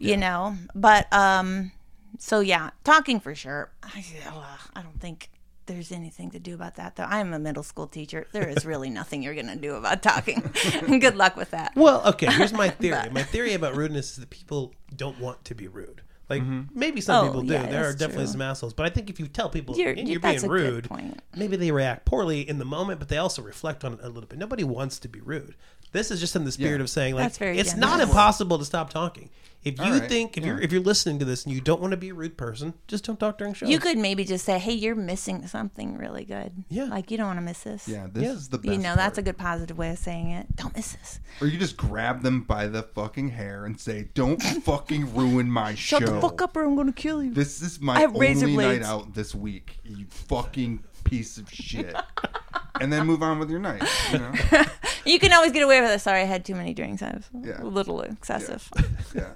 you know? But um so yeah talking for sure. I, ugh, I don't think there's anything to do about that though. I'm a middle school teacher. There is really nothing you're gonna do about talking. And good luck with that. Well, okay, here's my theory. my theory about rudeness is that people don't want to be rude. Like mm-hmm. maybe some Oh, people do. yeah, there are definitely true. some assholes, but I think if you tell people You're- you're, that's being rude, maybe they react poorly in the moment, but they also reflect on it a little bit. Nobody wants to be rude. This is just in the spirit Yeah. of saying like That's very it's not impossible to stop talking. If you All right, think if you're if you're listening to this and you don't want to be a rude person, just don't talk during shows. you could maybe just say hey you're missing something really good Yeah. like you don't want to miss this Yeah, this Yeah. is the best. you know that's a good positive way of saying it don't miss this Or you just grab them by the fucking hair and say, "Don't fucking ruin my show." shut the fuck up or i'm gonna kill you This is my have razor only night blades. out this week. You fucking piece of shit. and then move on with your night. You know? You can always get away with it. Sorry, I had too many drinks. I was Yeah. a little excessive. Yeah.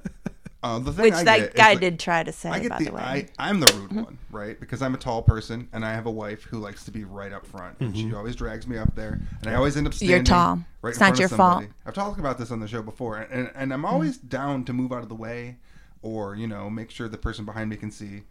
Uh, the thing Which I that get guy like, did try to say, I get by the, the way. I, I'm the rude mm-hmm. one, right? Because I'm a tall person and I have a wife who likes to be right up front, and she mm-hmm. always drags me up there, and I always end up standing. You're tall. Right It's not your somebody. fault. I've talked about this on the show before, and, and I'm mm-hmm. always down to move out of the way, or you know, make sure the person behind me can see.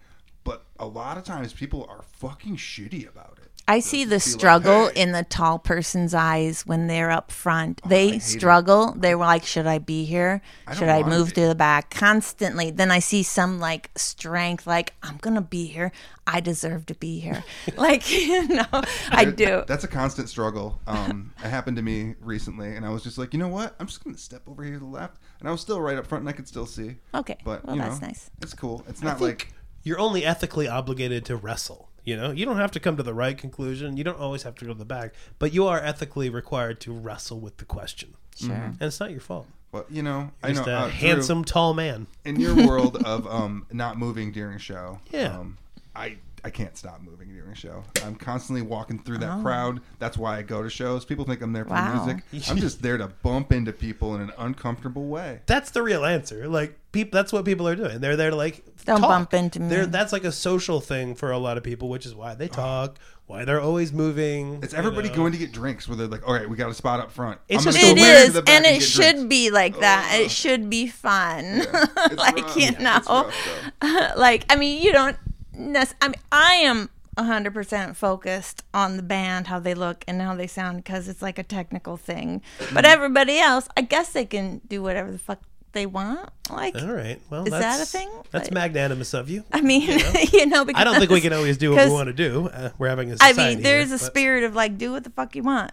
But a lot of times, people are fucking shitty about it. I see the be like, struggle "Hey." in the tall person's eyes when they're up front. I they hate it. struggle. They're like, "Should I be here? I Should I move be." to the back?" Constantly. Then I see some like strength, like I'm gonna be here. I deserve to be here. like you know, I do. That's a constant struggle. Um, it happened to me recently, and I was just like, you know what? I'm just gonna step over here to the left, and I was still right up front, and I could still see. Okay, But well, you that's know, nice. It's cool. It's not like you're only ethically obligated to wrestle. You know, you don't have to come to the right conclusion. You don't always have to go to the back, but you are ethically required to wrestle with the question, Sure. and it's not your fault. But you know, I Just know a uh, Drew, handsome, tall man. in your world of um, not moving during show. Yeah. Um, I I can't stop moving during a show. I'm constantly walking through that Oh. crowd. That's why I go to shows. People think I'm there for Wow. music. I'm just there to bump into people in an uncomfortable way. That's the real answer. Like people, that's what people are doing. They're there to like Don't talk. bump into me. They're, that's like a social thing for a lot of people, which is why they talk, why they're always moving. It's you everybody know. going to get drinks where they're like, all right, we got a spot up front. It's just gonna It so go weird to is, the back and it should drinks. be like that. Ugh. It should be fun. It's like rough. you It's know, rough, like I mean, you don't. Nec- I mean, I am 100% focused on the band, how they look and how they sound because it's like a technical thing. Mm-hmm. But everybody else, I guess they can do whatever the fuck they want. Like, All right. Well, Is that a thing? That's Like- magnanimous of you. I mean, you know, because I don't think we can always do what we want to do. Uh, we're having a I mean, there's here, a but- spirit of like, do what the fuck you want,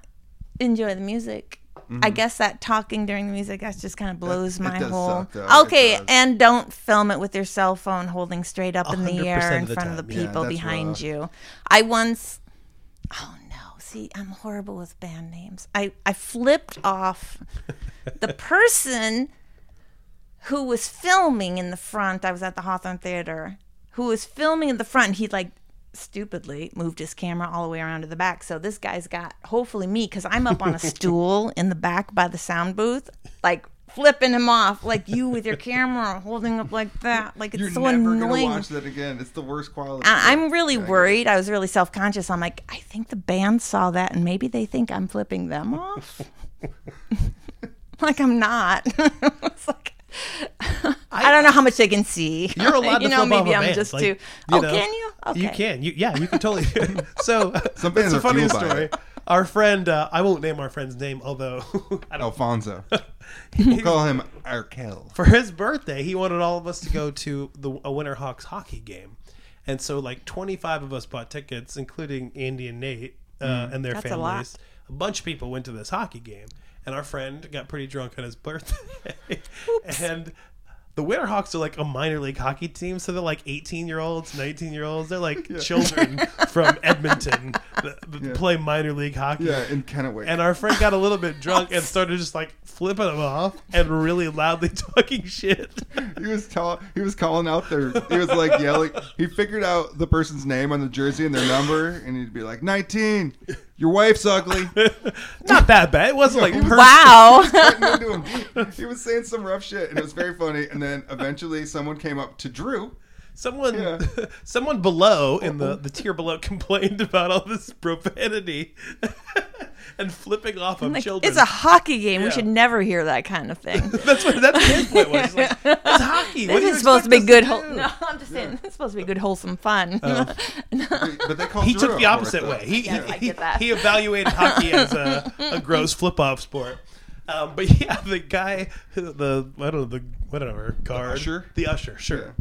enjoy the music. I mm-hmm. guess that talking during the music that just kind of blows it my does whole. suck, though. It okay, does. and don't film it with your cell phone holding straight up in the air in of the front of the time, yeah. people behind rough. you. I once. Oh no! See, I'm horrible with band names. I I flipped off the person who was filming in the front. I was at the Hawthorne Theater. Who was filming in the front? He like stupidly moved his camera all the way around to the back. So this guy's got hopefully me because I'm up on a stool in the back by the sound booth, like flipping him off, like you with your camera holding up like that. Like it's You're so never annoying. gonna watch that again. It's the worst quality. I- I'm really Yeah, worried. I was really self conscious. I'm like, I think the band saw that and maybe they think I'm flipping them off. like I'm not. it's like I, don't know how much they can see. You're allowed you to know, off maybe a I'm band. just Like, too. you oh, know, can you? Okay. You can. You, yeah, you can totally. so Some that's bands the are funniest fueled by story. Our friend, uh, I won't name our friend's name, although I don't. Alfonso. we'll call him Arkel. For his birthday, he wanted all of us to go to the a Winterhawks hockey game, and so like 25 of us bought tickets, including Andy and Nate uh, and their That's a lot. families. A bunch of people went to this hockey game, and our friend got pretty drunk on his birthday, and. The Winterhawks are like a minor league hockey team, so they're like 18 year olds, 19 year olds. They're like children from Edmonton that, that play minor league hockey. Yeah, in Kennewick. And our friend got a little bit drunk and started just like flipping them off and really loudly talking shit. he was tell he was calling out their he was like yelling he figured out the person's name on the jersey and their number and he'd be like 19 your wife's ugly Not that bad. It wasn't like he Wow. Threatening he was saying some rough shit and it was very funny and then eventually someone came up to drew someone Yeah. someone below in the, the tier below complained about all this profanity and flipping off of Like, children. it's a hockey game. Yeah. We should never hear that kind of thing. that's what that's his point was. He's like, it's hockey. What do This you is supposed to be good. us Whole- no, I'm just saying. It's supposed to be good, wholesome fun. but they called He took the opposite it, though. way. He Yes, I he, get that. he evaluated hockey as a, a gross flip off sport. Um, but yeah, the guy, the I don't know the whatever guard, usher? the usher, sure,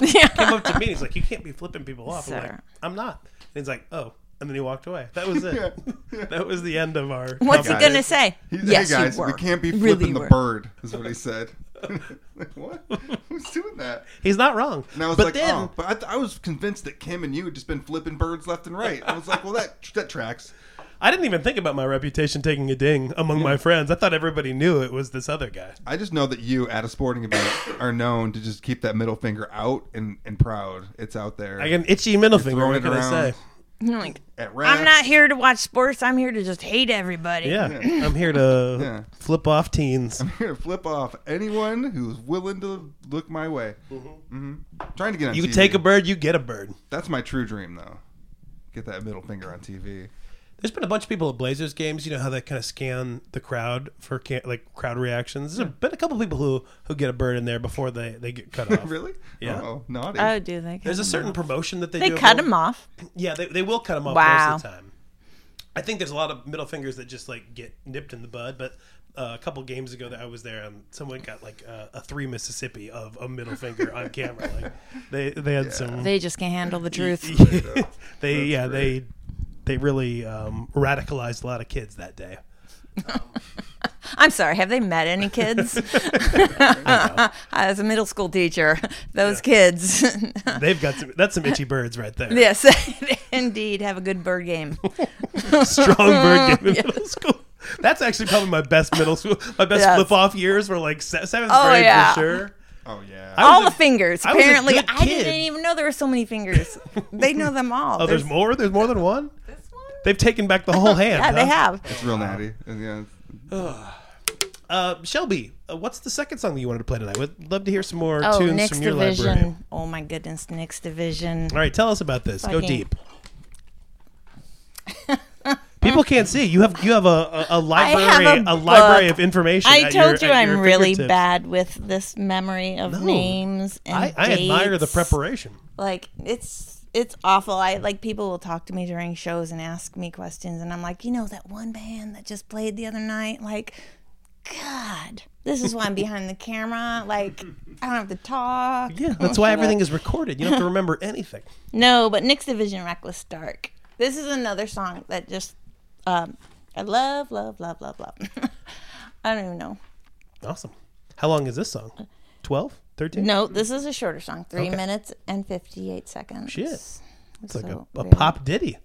Yeah. came up to me. and He's like, "You can't be flipping people off." I'm like, "I'm not." And he's like, "Oh," and then he walked away. That was it. Yeah. That was the end of our. What's he gonna say? He's, yes, hey guys you were. we can't be Really flipping the were. bird is what he said like what who's doing that He's not wrong. and I was but like, then, oh, but I, th- I was convinced that Kim and you had just been flipping birds left and right. I was like, well, that that tracks. I didn't even think about my reputation taking a ding among my friends. I thought everybody knew it was this other guy. I just know that you at a sporting event are known to just keep that middle finger out and, and proud. It's out there. I got an itchy middle finger. What it can I say? You're like, At rafts. I'm not here to watch sports. I'm here to just hate everybody. Yeah, I'm here to Yeah. flip off teens. I'm here to flip off anyone who's willing to look my way. hmm Trying to get on You TV. take a bird, you get a bird. That's my true dream, though. Get that middle finger on TV. There's been a bunch of people at Blazers games. You know how they kind of scan the crowd for can- like crowd reactions. There's been a couple people who who get a bird in there before they they get cut off. really? Yeah. Oh, naughty. Oh, do they? cut There's a them certain off? promotion that they They do. cut of them off. Yeah, they, they will cut them off Wow. most of the time. I think there's a lot of middle fingers that just like get nipped in the bud. But uh, a couple games ago that I was there, um, someone got like a, a three Mississippi of a middle finger on camera. Like they they had some. They just can't handle the truth. they yeah they they really um, radicalized a lot of kids that day. I'm sorry. Have they met any kids? As a middle school teacher, those kids, They've got some that's some itchy birds right there. yes, indeed, have a good bird game. Strong bird game in middle school. That's actually probably my best middle school. My best Yes. flip off years were like seventh Oh, grade yeah. for sure. oh, yeah. I was All a- the fingers. I Apparently, I didn't even know there were so many fingers. They know them all. Oh, there's more. There's more than one. This one? They've taken back the whole hand. Yeah, they have. it's real natty. And, yeah, Uh, Shelby, uh, what's the second song that you wanted to play tonight? Would love to hear some more Oh, tunes Nyx from your Division. library. Oh my goodness, Nyx Division. All right, tell us about this. Go deep. People can't see. You have you have a, a, a library have a library of information. I told your- you I'm really bad with this memory of No. names and I, I admire the preparation. Like it's it's awful. I like people will talk to me during shows and ask me questions, and I'm like, you know, that one band that just played the other night, like, God, this is why I'm behind the camera. Like, I don't have to talk. Yeah, that's why everything is recorded. You don't have to remember anything. No, but Nyx Division Reckless Dark. This is another song that just um I love, love, love, love, love. I don't even know. Awesome. How long is this song? 12? 13? No, this is a shorter song. Three Okay. minutes and fifty eight seconds. Shit. It's like a, a pop ditty.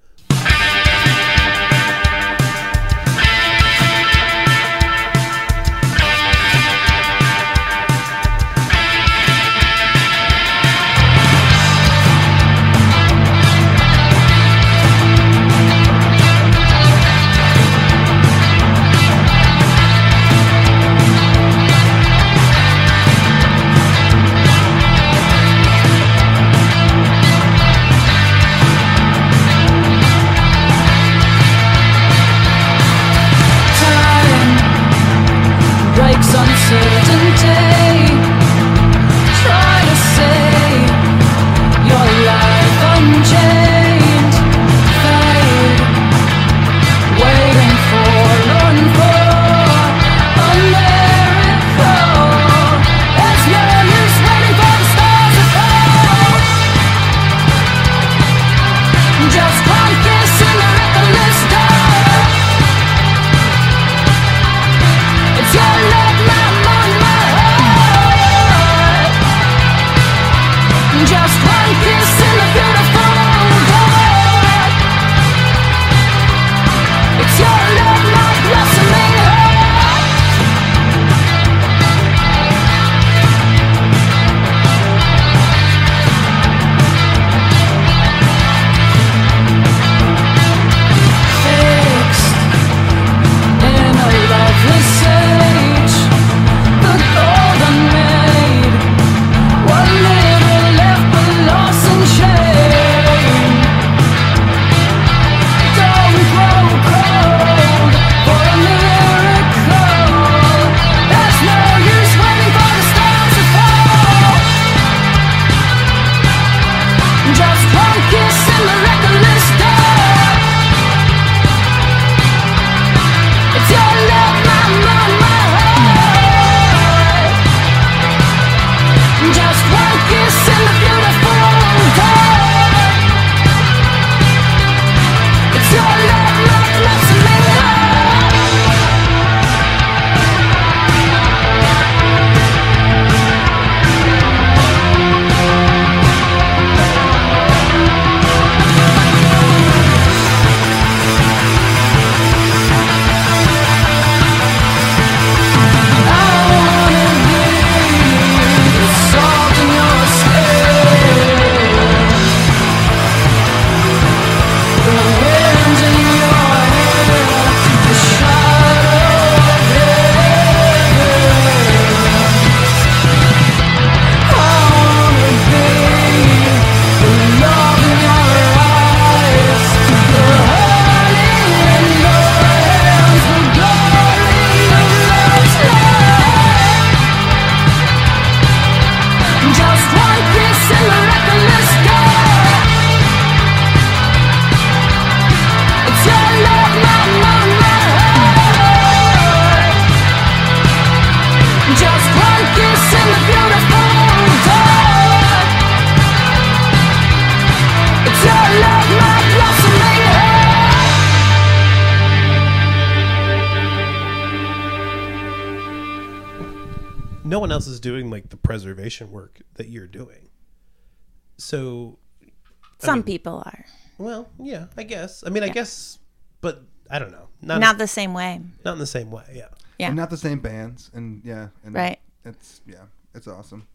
People are. well, yeah, I guess. I mean, I guess, but I don't know. Not, Not the same way. not in the same way. Yeah. Yeah. And not the same bands, and yeah, and Right. It's yeah, it's awesome.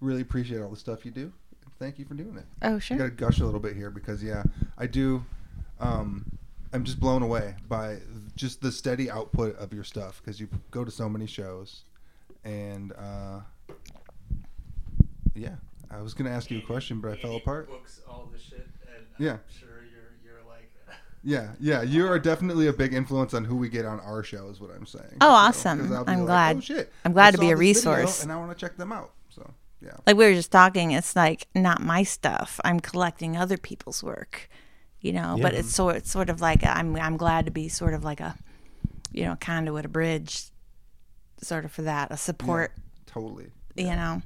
Really appreciate all the stuff you do. Thank you for doing it. Oh, I sure. got to gush a little bit here because yeah, I do. Um, I'm just blown away by just the steady output of your stuff because you go to so many shows, and uh, yeah, I was gonna ask you a question, but I fell apart. Books all the shit, and Yeah. I'm sure you're you're like. Yeah, yeah, you are definitely a big influence on who we get on our show. Is what I'm saying. Oh, So, awesome. 'cause I'll be I'm like, glad. Oh, shit. I'm glad I to be a this video resource. and I want to check them out. So Yeah. like we were just talking it's like not my stuff i'm collecting other people's work you know but it's sort it's sort of like i'm i'm glad to be sort of like a you know conduit a bridge sort of for that a support Totally. you know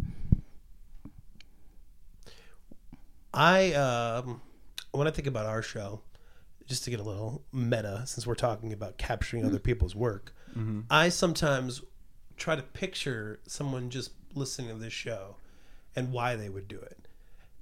I um, when I think about our show, just to get a little meta, since we're talking about capturing other people's work, I sometimes try to picture someone just listening to this show and why they would do it.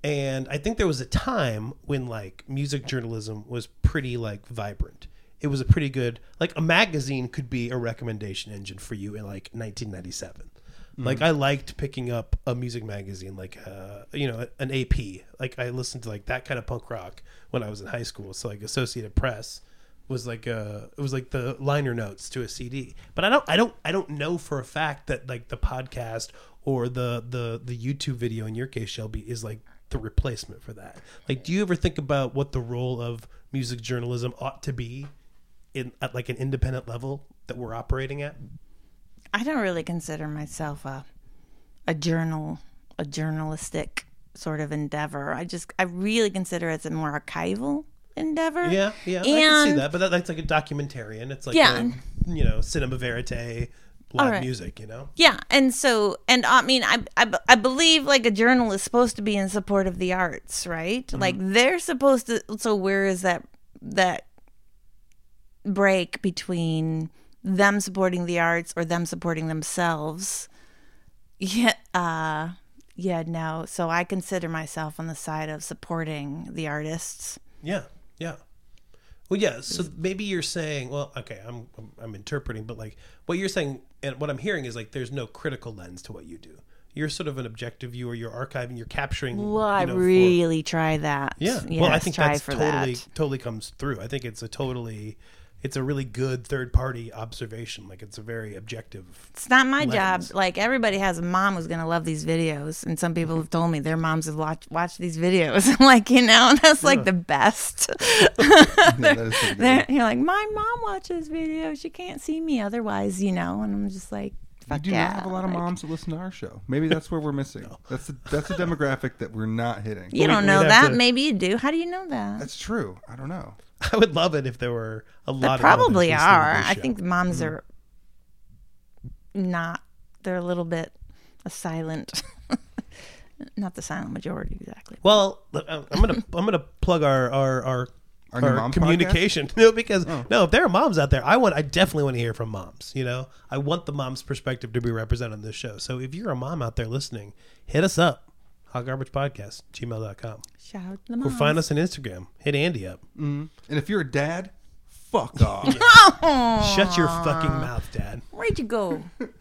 And I think there was a time when like music journalism was pretty like vibrant. It was a pretty good like a magazine could be a recommendation engine for you in like 1997. Like I liked picking up a music magazine, like uh, you know, an AP. Like I listened to like that kind of punk rock when I was in high school. So like Associated Press was like uh it was like the liner notes to a CD. But I don't I don't I don't know for a fact that like the podcast or the the the YouTube video in your case Shelby is like the replacement for that. Like do you ever think about what the role of music journalism ought to be in at like an independent level that we're operating at? I don't really consider myself a a journal a journalistic sort of endeavor i just i really consider it a more archival endeavor Yeah, yeah, I can see that. But that, that's like a documentarian. It's like Yeah. a, you know, cinema verite, live right. music. You know, Yeah, and so and I mean I, I I believe like a journal is supposed to be in support of the arts, right? Mm-hmm. Like they're supposed to so where is that that break between them supporting the arts or them supporting themselves? Yeah, uh yeah, no. So I consider myself on the side of supporting the artists. yeah, yeah. Well, yeah. So maybe you're saying, well, okay, I'm, I'm I'm interpreting, but like what you're saying and what I'm hearing is like there's no critical lens to what you do. You're sort of an objective viewer. You're archiving. You're capturing. Well, I you know, for- really try that. Yeah. well, I think that's totally that. totally comes through. I think it's a totally it's a really good third party observation. Like it's a very objective. It's not my lens. job. Like everybody has a mom who's gonna love these videos, and some people have told me their moms have watched watched these videos. I'm like, you know, and that's like the best. Yeah, that is pretty They're- good. You're like, my mom watches videos. She can't see me otherwise, you know. And I'm just like, We do yeah. not have a lot of Like, moms that listen to our show. Maybe that's where we're missing. That's a, that's a demographic that we're not hitting. You We- don't know that. to- Maybe you do. How do you know that? That's true. I don't know. I would love it if there were a They lot. probably of mothers listening are. I think moms Mm-hmm. are not. They're a little bit a silent. not the silent majority exactly. Well, I'm I'm gonna I'm gonna plug our our our, Our new our mom's communication. No, because Oh. no, if there are moms out there, I want I definitely want to hear from moms. You know, I want the mom's perspective to be represented on this show. So if you're a mom out there listening, hit us up. Hot Garbage Podcast, gmail.com. Shout out to the Or find us on Instagram. Hit Andy up. And if you're a dad, fuck off. Shut your fucking mouth, Dad. Where'd you go?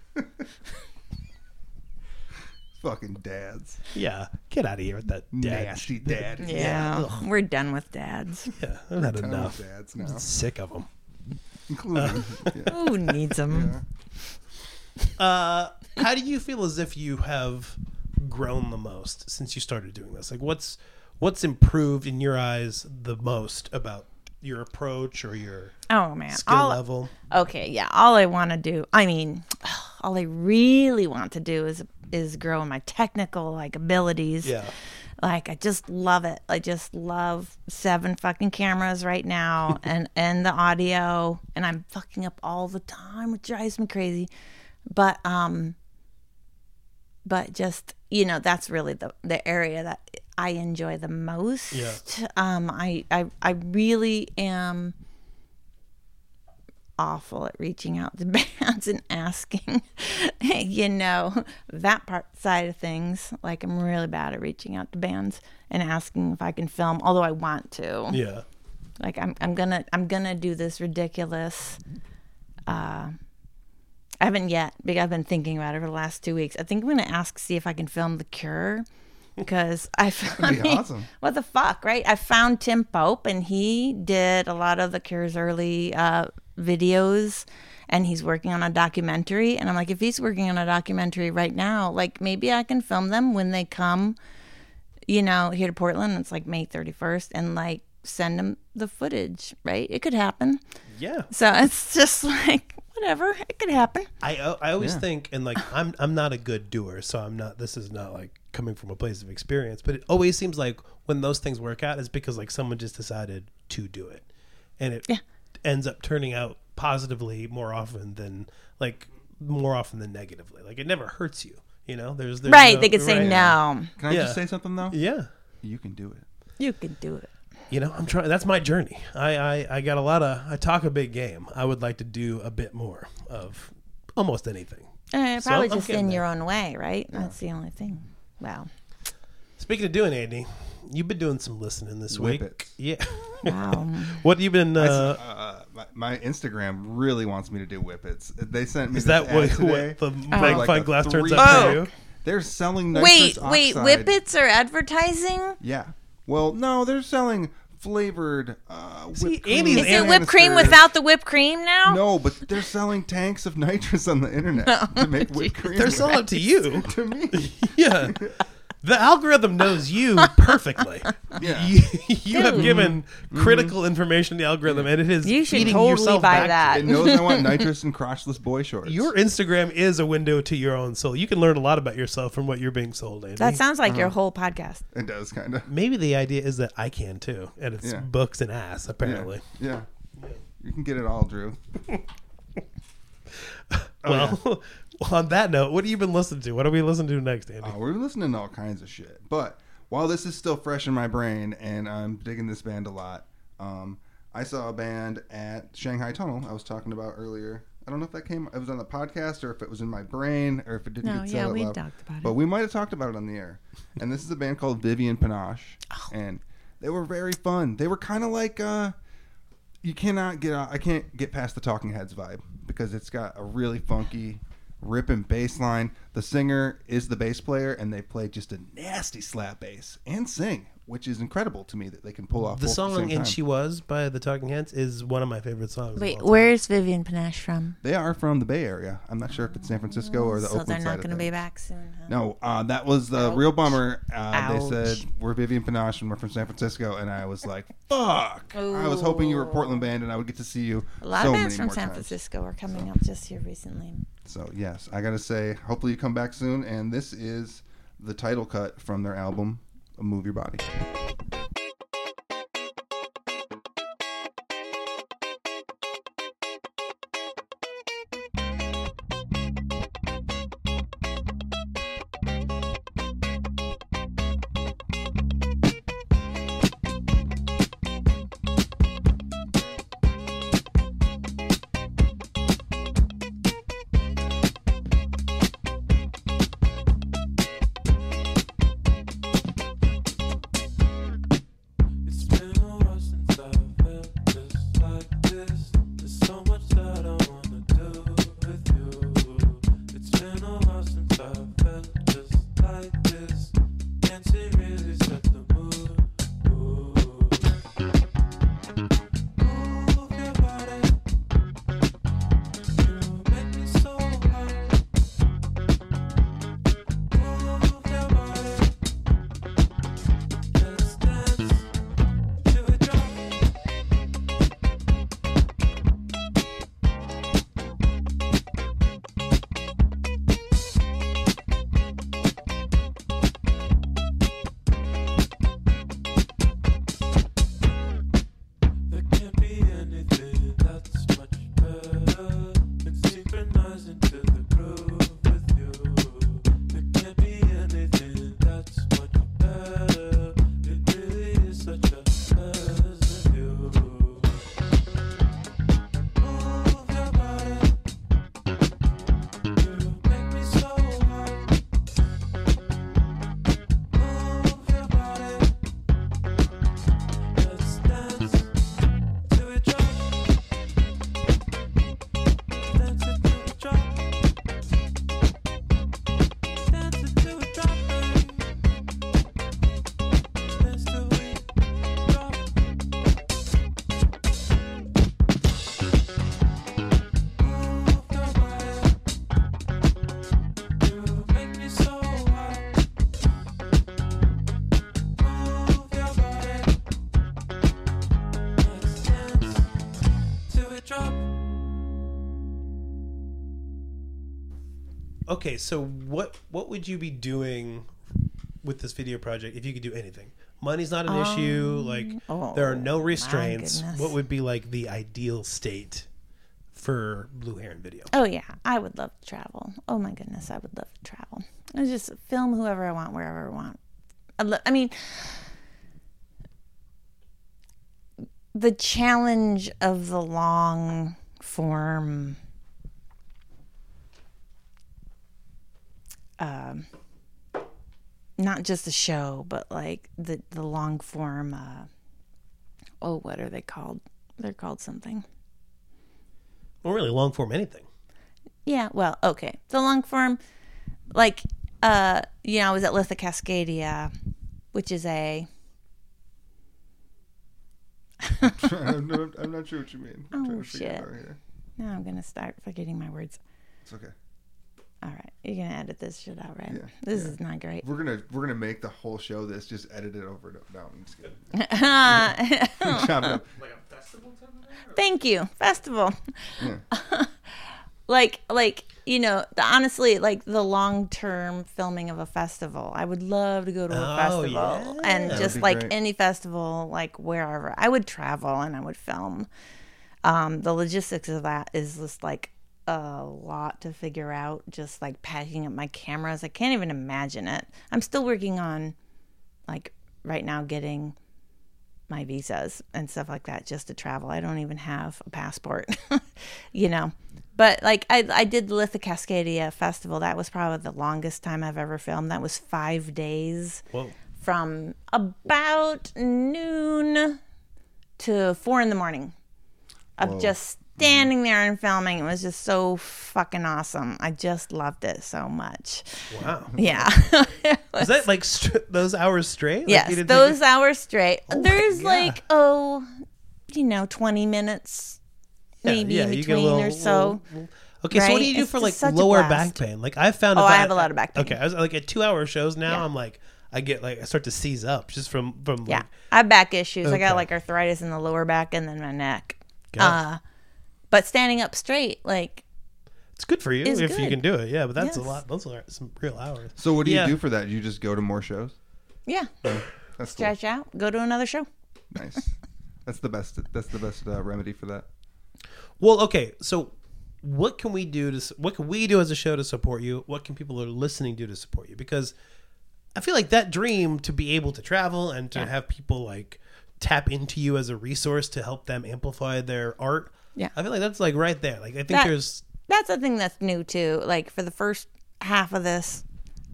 Fucking dads. Yeah, get out of here with that dad. Nasty dad. Yeah, we're done with dads. Yeah, I've had Done with enough. dads now. I'm sick of them. Including. yeah. Who needs them? Uh, how do you feel as if you have grown the most since you started doing this? Like, what's what's improved in your eyes the most about your approach or your Oh man, skill all, level? okay, yeah. All I want to do, I mean, all I really want to do is is grow my technical like abilities. Yeah, Like I just love it. I just love seven fucking cameras right now and and the audio and I'm fucking up all the time, which drives me crazy. But um but just you know, that's really the the area that I enjoy the most. Yeah. Um I I I really am awful at reaching out to bands and asking, you know, that part side of things. Like I'm really bad at reaching out to bands and asking if I can film, although I want to. yeah, Like I'm I'm gonna I'm gonna do this ridiculous uh I haven't yet because I've been thinking about it for the last two weeks. I think I'm gonna ask see if I can film the Cure because I, I be mean, awesome. what the fuck, right? I found Tim Pope and he did a lot of the Cure's early uh, videos and he's working on a documentary. And I'm like, if he's working on a documentary right now, like maybe I can film them when they come, you know, here to Portland. It's like May 31st and like send them the footage, right? It could happen. yeah. So it's just like, whatever. It could happen. I I always Yeah. think and like I'm I'm not a good doer, so I'm not. This is not like coming from a place of experience, but it always seems like when those things work out, is because like someone just decided to do it, and it Yeah. ends up turning out positively more often than like more often than negatively. Like it never hurts you. You know, there's, there's right. no- they could say no. Can I Yeah. just say something though? Yeah. You can do it. You can do it. You know i'm trying that's my journey I, I i got a lot of i talk a big game i would like to do a bit more of almost anything Uh, probably I'm just in there. your own way, right? That's the only thing. Wow. speaking of doing andy you've been doing some listening this week Whippets. yeah Wow. what have you been uh Uh, my, my Instagram really wants me to do whippets. They sent me. is this that ad what, today what the for magnifying like a glass turns three- out Oh. for you They're selling wait, nitrous wait. oxide. Whippets are advertising? Yeah. Well, no, they're selling flavored. Uh, whipped See, cream Andy's Is it whipped cream canisters. without the whipped cream now? No, but they're selling tanks of nitrous on the internet to make whipped cream. they're with. selling it to you to me. yeah the algorithm knows you perfectly Yeah. you, you have Dude. given critical information to the algorithm and it is You should feeding totally yourself buy back to that. It knows I want nitrous and crotchless boy shorts. Your Instagram is a window to your own soul. You can learn a lot about yourself from what you're being sold, Andy. That sounds like your Uh-huh. whole podcast. It does kind of. Maybe the idea is that I can too, and it's Yeah. books and ass apparently. Yeah. You can get it all, Drew. well, well, on that note, what have you been listening to? What are we listening to next, Andy? Uh, we're listening to all kinds of shit. But while this is still fresh in my brain and I'm digging this band a lot, um, I saw a band at Shanghai Tunnel I was talking about earlier. I don't know if that came, it was on the podcast or if it was in my brain or if it didn't No, get said yeah, out we loud. talked about it. But we might have talked about it on the air. And this is a band called Vivian Panache. Oh. And they were very fun. They were kind of like, uh, you cannot get out, I can't get past the Talking Heads vibe because it's got a really funky ripping bass line. The singer is the bass player, and they play just a nasty slap bass and sing, which is incredible to me that they can pull off the both at the song same "And time. She Was" by the Talking Heads is one of my favorite songs. Wait, where's Vivian Panache from? They are from the Bay Area. I'm not sure if it's San Francisco or the so they're not going to be back soon. Huh? No, uh, that was the real bummer. Uh, they said we're Vivian Panache and we're from San Francisco, and I was like, "Fuck!" I was hoping you were a Portland band, and I would get to see you. A lot so of bands many from San times. Francisco are coming up just here recently. So yes, I gotta say, hopefully you come back soon. And this is the title cut from their album, "Move Your Body." Okay, so what what would you be doing with this video project if you could do anything? Money's not an issue. Um, like oh, there are no restraints. What would be like the ideal state for Blue Heron Video? Oh yeah, I would love to travel. Oh my goodness, I would love to travel. I just film whoever I want, wherever I want. I, lo- I mean, the challenge of the long form. Um, not just the show, but like the the long form. Uh, oh, what are they called? They're called something. Well, really long form anything. Yeah, well, okay. The long form, like, uh, you know, I was at Litha Cascadia, which is a, I'm, not, I'm not sure what you mean. I'm Oh, to shit. out here. now I'm going to start forgetting my words. It's okay. All right. You're going to edit this shit out, right? Yeah, This yeah. is not great. We're gonna we're gonna make the whole show this. Just edit it over and down. It's good. Chop it up. Like a festival type of thing? Or? Thank you. Festival. Yeah. like, like, you know, the, honestly, like the long term filming of a festival. I would love to go to a Oh, festival yeah. and That'd just like great. any festival, like wherever. I would travel and I would film. Um, the logistics of that is just like a lot to figure out. Just like packing up my cameras. I can't even imagine it. I'm still working on, like, right now getting my visas and stuff like that just to travel. I don't even have a passport, you know. But like I, I did the Litha Cascadia festival. That was probably the longest time I've ever filmed. That was five days Whoa. from about noon to four in the morning of just standing there and filming. It was just so fucking awesome. I just loved it so much. Wow. Yeah. Was that like st- those hours straight? Like, yes, those take hours straight. my There's like oh, you know, twenty minutes? Yeah, maybe yeah, in you get a between little- or so. little- Okay, so what do you do It's for like lower back pain? Like I found. Oh, if I have a lot of back pain. Okay, I was like at two hour shows now. Yeah. I'm like I get like I start to seize up just from from Yeah, like I have back issues. I got like arthritis in the lower back and then my neck. God, Uh, but standing up straight, like it's good for you is if you can do it. Yeah, but that's a lot. Those are some real hours. So what do you Yeah. do for that? You just go to more shows. yeah, That's cool. stretch out, go to another show. Nice. That's the best. That's the best uh, remedy for that. Well, okay, so what can we do to what can we do as a show to support you? What can people that are listening do to support you? Because I feel like that dream to be able to travel and to Yeah. have people like tap into you as a resource to help them amplify their art. Yeah. I feel like that's like right there. Like I think That- there's That's the thing that's new too. Like for the first half of this,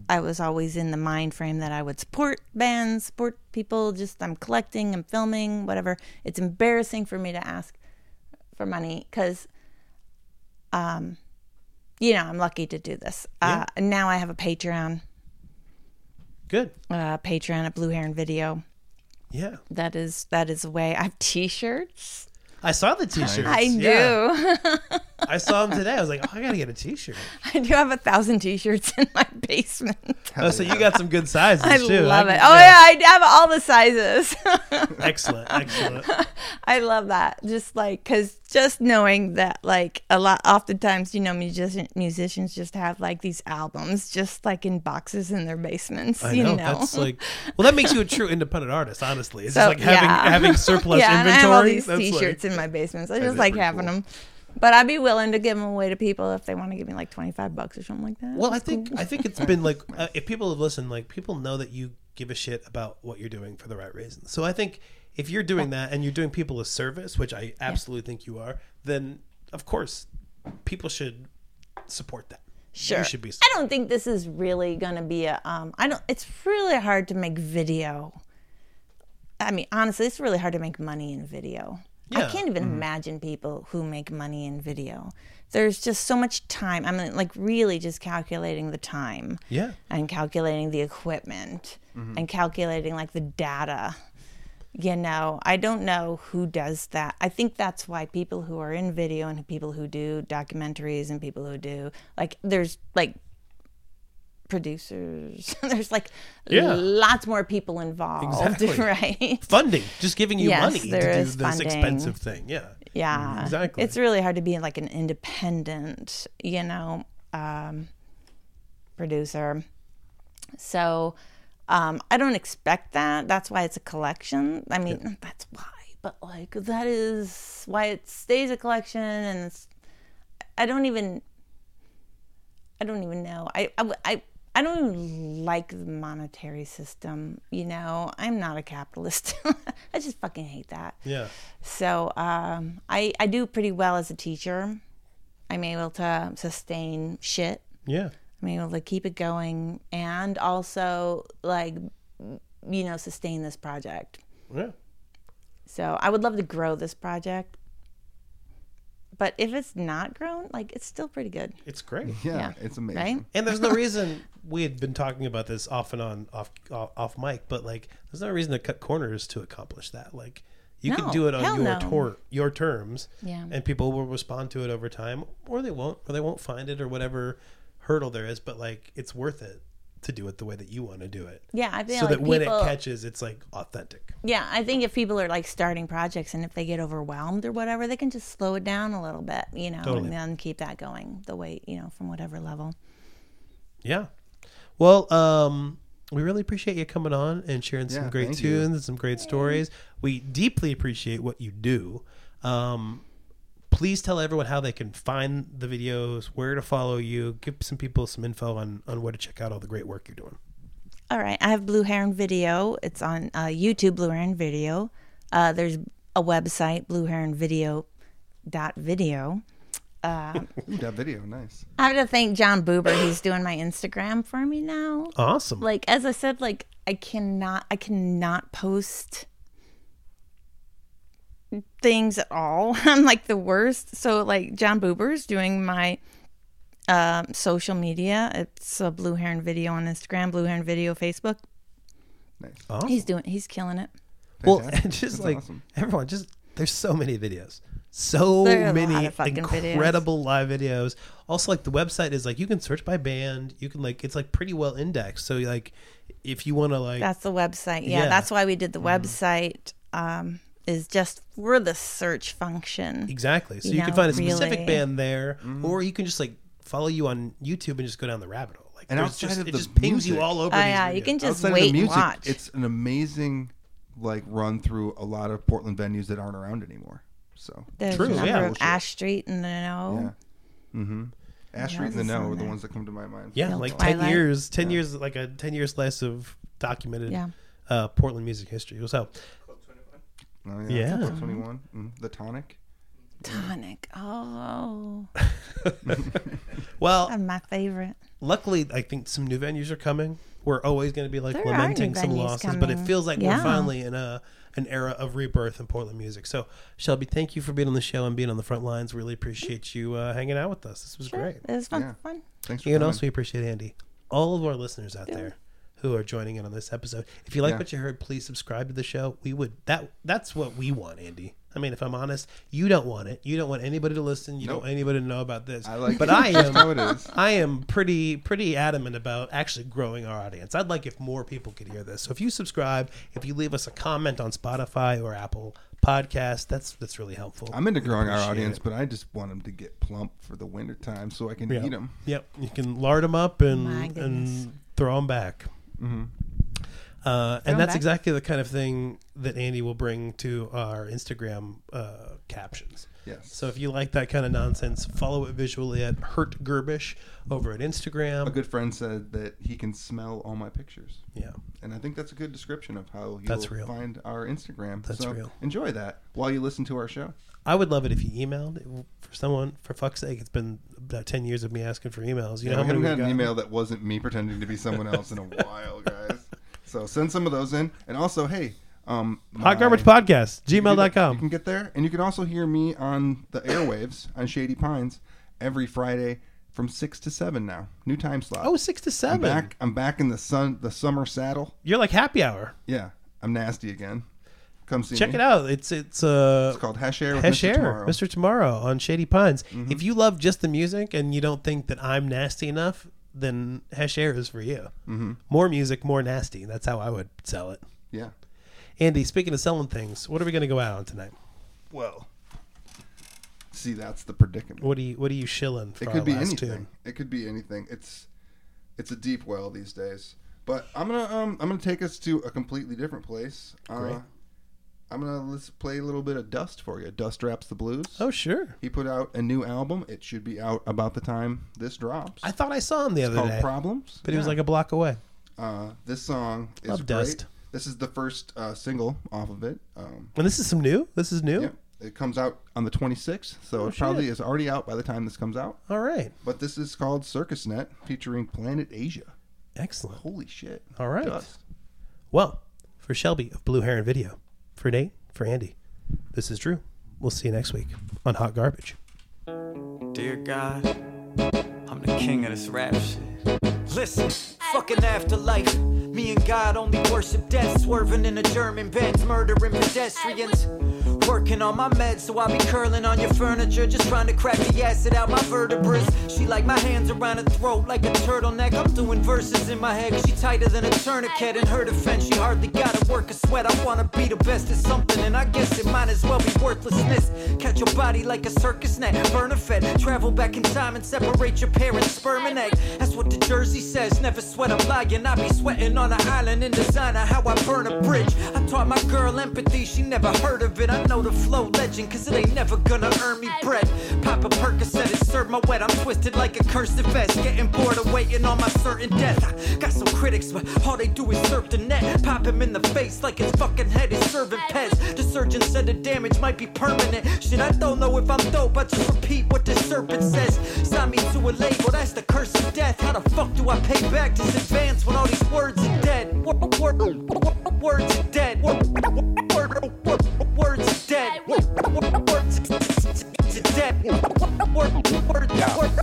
I was always in the mind frame that I would support bands, support people. Just I'm collecting, I'm filming, whatever. It's embarrassing for me to ask for money because, um, you know, I'm lucky to do this. Uh, and now I have a Patreon, good. uh, Patreon at Blue Heron Video. Yeah. That is that is a way. I have T-shirts. I saw the t-shirts. I Yeah. do. I saw them today. I was like, oh, I got to get a t-shirt. I do have a thousand T-shirts in my basement. Oh, so you got some good sizes I too. love it. Oh yeah, I have all the sizes. Excellent. Excellent. I love that. Just like because just knowing that like a lot, oftentimes you know musician, musicians just have like these albums just like in boxes in their basements. I you know, know, that's like well that makes you a true independent artist honestly it's So, just like having yeah. having surplus yeah, and I inventory have all these That's T-shirts in my basements. I just like having cool. them. But I'd be willing to give them away to people if they want to give me like twenty five bucks or something like that. well i think cool. i think it's been like uh, if people have listened like people know that you give a shit about what you're doing for the right reasons so i think if you're doing that and you're doing people a service which i absolutely think you are then of course people should support that Sure. should be I don't think this is really going to be a. Um, I don't. It's really hard to make video. I mean, honestly, it's really hard to make money in video. I can't even mm-hmm. imagine people who make money in video. There's just so much time. I mean, like really just calculating the time yeah and calculating the equipment mm-hmm. and calculating like the data. You know, I don't know who does that. I think that's why people who are in video and people who do documentaries and people who do like there's like producers. there's like Yeah. lots more people involved, Exactly. right? funding just giving you Yes, money to do is this funding. expensive thing yeah Yeah, Exactly. It's really hard to be like an independent, you know. Um, producer. So um, I don't expect that. That's why it's a collection. I mean, that's why. But like that is why it stays a collection, and it's. I don't even. I don't even know. I I I, I don't even like the monetary system. You know, I'm not a capitalist. I just fucking hate that. Yeah. So um, I I do pretty well as a teacher. I'm able to sustain shit. Yeah. I'm able to keep it going and also like you know sustain this project. Yeah. So I would love to grow this project. But if it's not grown, like it's still pretty good. It's great. Yeah, Yeah. it's amazing. Right? And there's no reason we had been talking about this off and on off off, off mic, but like there's no reason to cut corners to accomplish that. Like you can do it on your no. tor- your terms, Yeah. and people will respond to it over time, or they won't, or they won't find it, or whatever hurdle there is. But like it's worth it to do it the way that you want to do it, Yeah, I feel so like that when people, it catches, it's like authentic. Yeah, I think if people are like starting projects and if they get overwhelmed or whatever, they can just slow it down a little bit, you know, Totally. and then keep that going the way, you know, from whatever level. Yeah. Well, um, we really appreciate you coming on and sharing some Yeah, great thank you. tunes and some great stories. We deeply appreciate what you do. Um, please tell everyone how they can find the videos, where to follow you, give some people some info on, on where to check out all the great work you're doing. All right, I have Blue Heron Video. It's on uh, YouTube, Blue Heron Video. Uh, there's a website, blueheronvideo.video. Ooh, that video, nice. I have to thank John Boober. He's doing my Instagram for me now. Awesome. Like as I said, like I cannot, I cannot post things at all. I'm like the worst. So like John Boober's doing my um, social media. It's a Blue Heron Video on Instagram, Blue Heron Video Facebook. Nice. awesome. He's doing, he's killing it. well, Fantastic. and just That's like awesome. everyone, just there's so many videos. So There are a many lot of fucking videos. incredible live videos. Also, like the website is like you can search by band. You can like it's like pretty well indexed. So like if you want to like That's the website. Yeah, Yeah. that's why we did the website. Um, is just for the search function. Exactly. So You you, can find a specific really. band there, or you can just like follow you on YouTube and just go down the rabbit hole. Like And there's outside just, of it the just pings you music- all over. Oh these yeah, you can just Outside wait music, and watch. it's an amazing like run through a lot of Portland venues that aren't around anymore. So There's True, a number yeah. of Ash Street and the Know. yeah. Mm-hmm. Ash Street and the this No on are the ones that come to my mind. yeah, Feel like ten years, ten years, like a ten year slice of documented Yeah. uh, Portland music history. So Club 21. Oh, Yeah. Club 21. Mm, the Tonic. Tonic. Oh, well, that's my favorite. luckily, I think some new venues are coming. We're always going to be like There are lamenting new some venues losses, but it coming. feels like Yeah. we're finally in a an era of rebirth in Portland music. So, Shelby, thank you for being on the show and being on the front lines. Really appreciate you uh, hanging out with us. This was great. It was fun. Yeah. Fun. Thanks for You know, coming. also we appreciate Andy. All of our listeners out there who are joining in on this episode. If you like Yeah. what you heard, please subscribe to the show. We would that that's what we want, Andy. I mean, if I'm honest, you don't want it. You don't want anybody to listen. You don't want anybody to know about this. I like but it. I am how it is. I am pretty pretty adamant about actually growing our audience. I'd like if more people could hear this. So if you subscribe, if you leave us a comment on Spotify or Apple Podcast, that's that's really helpful. I'm into growing our audience, it. but I just want them to get plump for the winter time so I can Yeah. eat them. Yep, you can lard them up and and throw them back. Mm-hmm. Uh, and that's back. exactly the kind of thing that Andy will bring to our Instagram uh, captions. Yes. So if you like that kind of nonsense, follow it visually at Hurt Gerbish over at Instagram. a good friend said that he can smell all my pictures. yeah, And I think that's a good description of how you'll find our Instagram. That's so real. Enjoy that while you listen to our show. I would love it if you emailed for someone. For fuck's sake, it's been about ten years of me asking for emails. You Yeah, know many haven't had an email that wasn't me pretending to be someone else in a while, guys. So send some of those in. And also, hey, um, my- Hot Garbage Podcast, gmail.com. You can get there, and you can also hear me on the airwaves on Shady Pines every Friday from six to seven now. New time slot. Oh, six to I'm seven. back. I'm back in the sun, the summer saddle. You're like happy hour. Yeah, I'm nasty again. Come see me. Check me. it out. It's it's uh It's called Hesh Air with Hesh Mr. Air, Tomorrow. Mr. Tomorrow on Shady Pines. If you love just the music and you don't think that I'm nasty enough, then Hesh Air is for you. Mm-hmm. More music, more nasty. That's how I would sell it. Yeah. Andy, speaking of selling things, what are we going to go out on tonight? Well, see, that's the predicament. What are you What are you shilling? For It could be anything. It could be anything. It's it's a deep well these days. But I'm gonna um I'm gonna take us to a completely different place. Great. Uh, I'm gonna let's play a little bit of Dust for you. Dust Raps The Blues. Oh, sure. He put out a new album. It should be out about the time this drops. I thought I saw him the it's other called day, Problems. but he was like a block away. uh, this song is Love great. Dust. This is the first uh, single off of it. Um, And this is some new. This is new. yeah, it comes out on the 26th, so Oh, it probably shit. is already out by the time this comes out. All right. But this is called Circus Net, featuring Planet Asia. Excellent. Holy shit! All right. Dust. Well, for Shelby of Blue Heron Video, for Nate, for Andy, this is Drew. We'll see you next week on Hot Garbage. Dear God, I'm the king of this rap shit. Listen, fucking afterlife. Me and God only worship death, swerving in a German Benz, murdering pedestrians. Working on my meds, so I be curling on your furniture, just trying to crack the acid out my vertebrae. She like my hands around her throat like a turtleneck. I'm doing verses in my head, she tighter than a tourniquet. In her defense, she hardly gotta work a sweat. I wanna be the best at something, and I guess it might as well be worthlessness. Catch your body like a circus net, burn a fed. Travel back in time and separate your parents' sperm and egg. That's what the jersey says. Never sweat, I'm lying. I be sweating on an island in designer, how I burn a bridge. I taught my girl empathy, she never heard of it. I know the flow legend, cause it ain't never gonna earn me bread. Pop a Percocet and serve my wet. I'm twisted like a cursed vest. Getting bored of waiting on my certain death. I got some critics, but all they do is surf the net. Pop him in the face like his fucking head is serving pets. The surgeon said the damage might be permanent. Shit, I don't know if I'm dope. I just repeat what the serpent says. Sign me to a label, that's the curse of death. How the fuck do I pay back this advance when all these words are dead? Wor- wor- wor- Words are dead. Dead.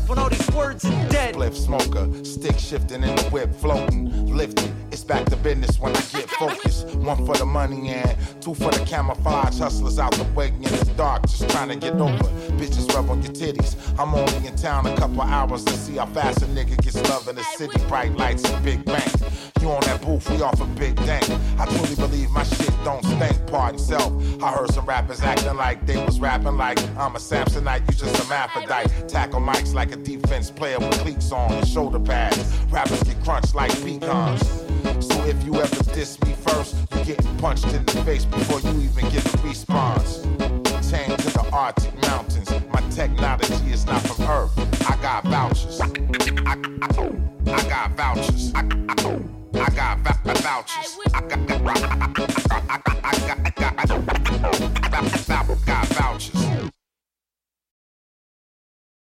When all these words are dead. Spliff smoker, stick shifting in the whip, floating, lifted. It's back to business when I get focused. One for the money and two for the camouflage. Hustlers out the way in the dark, just trying to get over. Bitches rub on your titties. I'm only in town a couple hours to see how fast a nigga gets love in the city. Bright lights and big bank. You on that booth, we off a big dank. I truly believe my shit don't stink, pardon self. I heard some rappers acting like they was rapping like I'm a Samsonite, you just a Maphrodite. Tackle mics like a defense player with cleats on and shoulder pads. Rappers get crunched like pecans. So if you ever diss me first, you get punched in the face before you even get a response. Chained to the Arctic mountains, my technology is not from Earth. I got vouchers. I, I, I, I got vouchers. I, I, I got vouchers. I got, I, got, I got,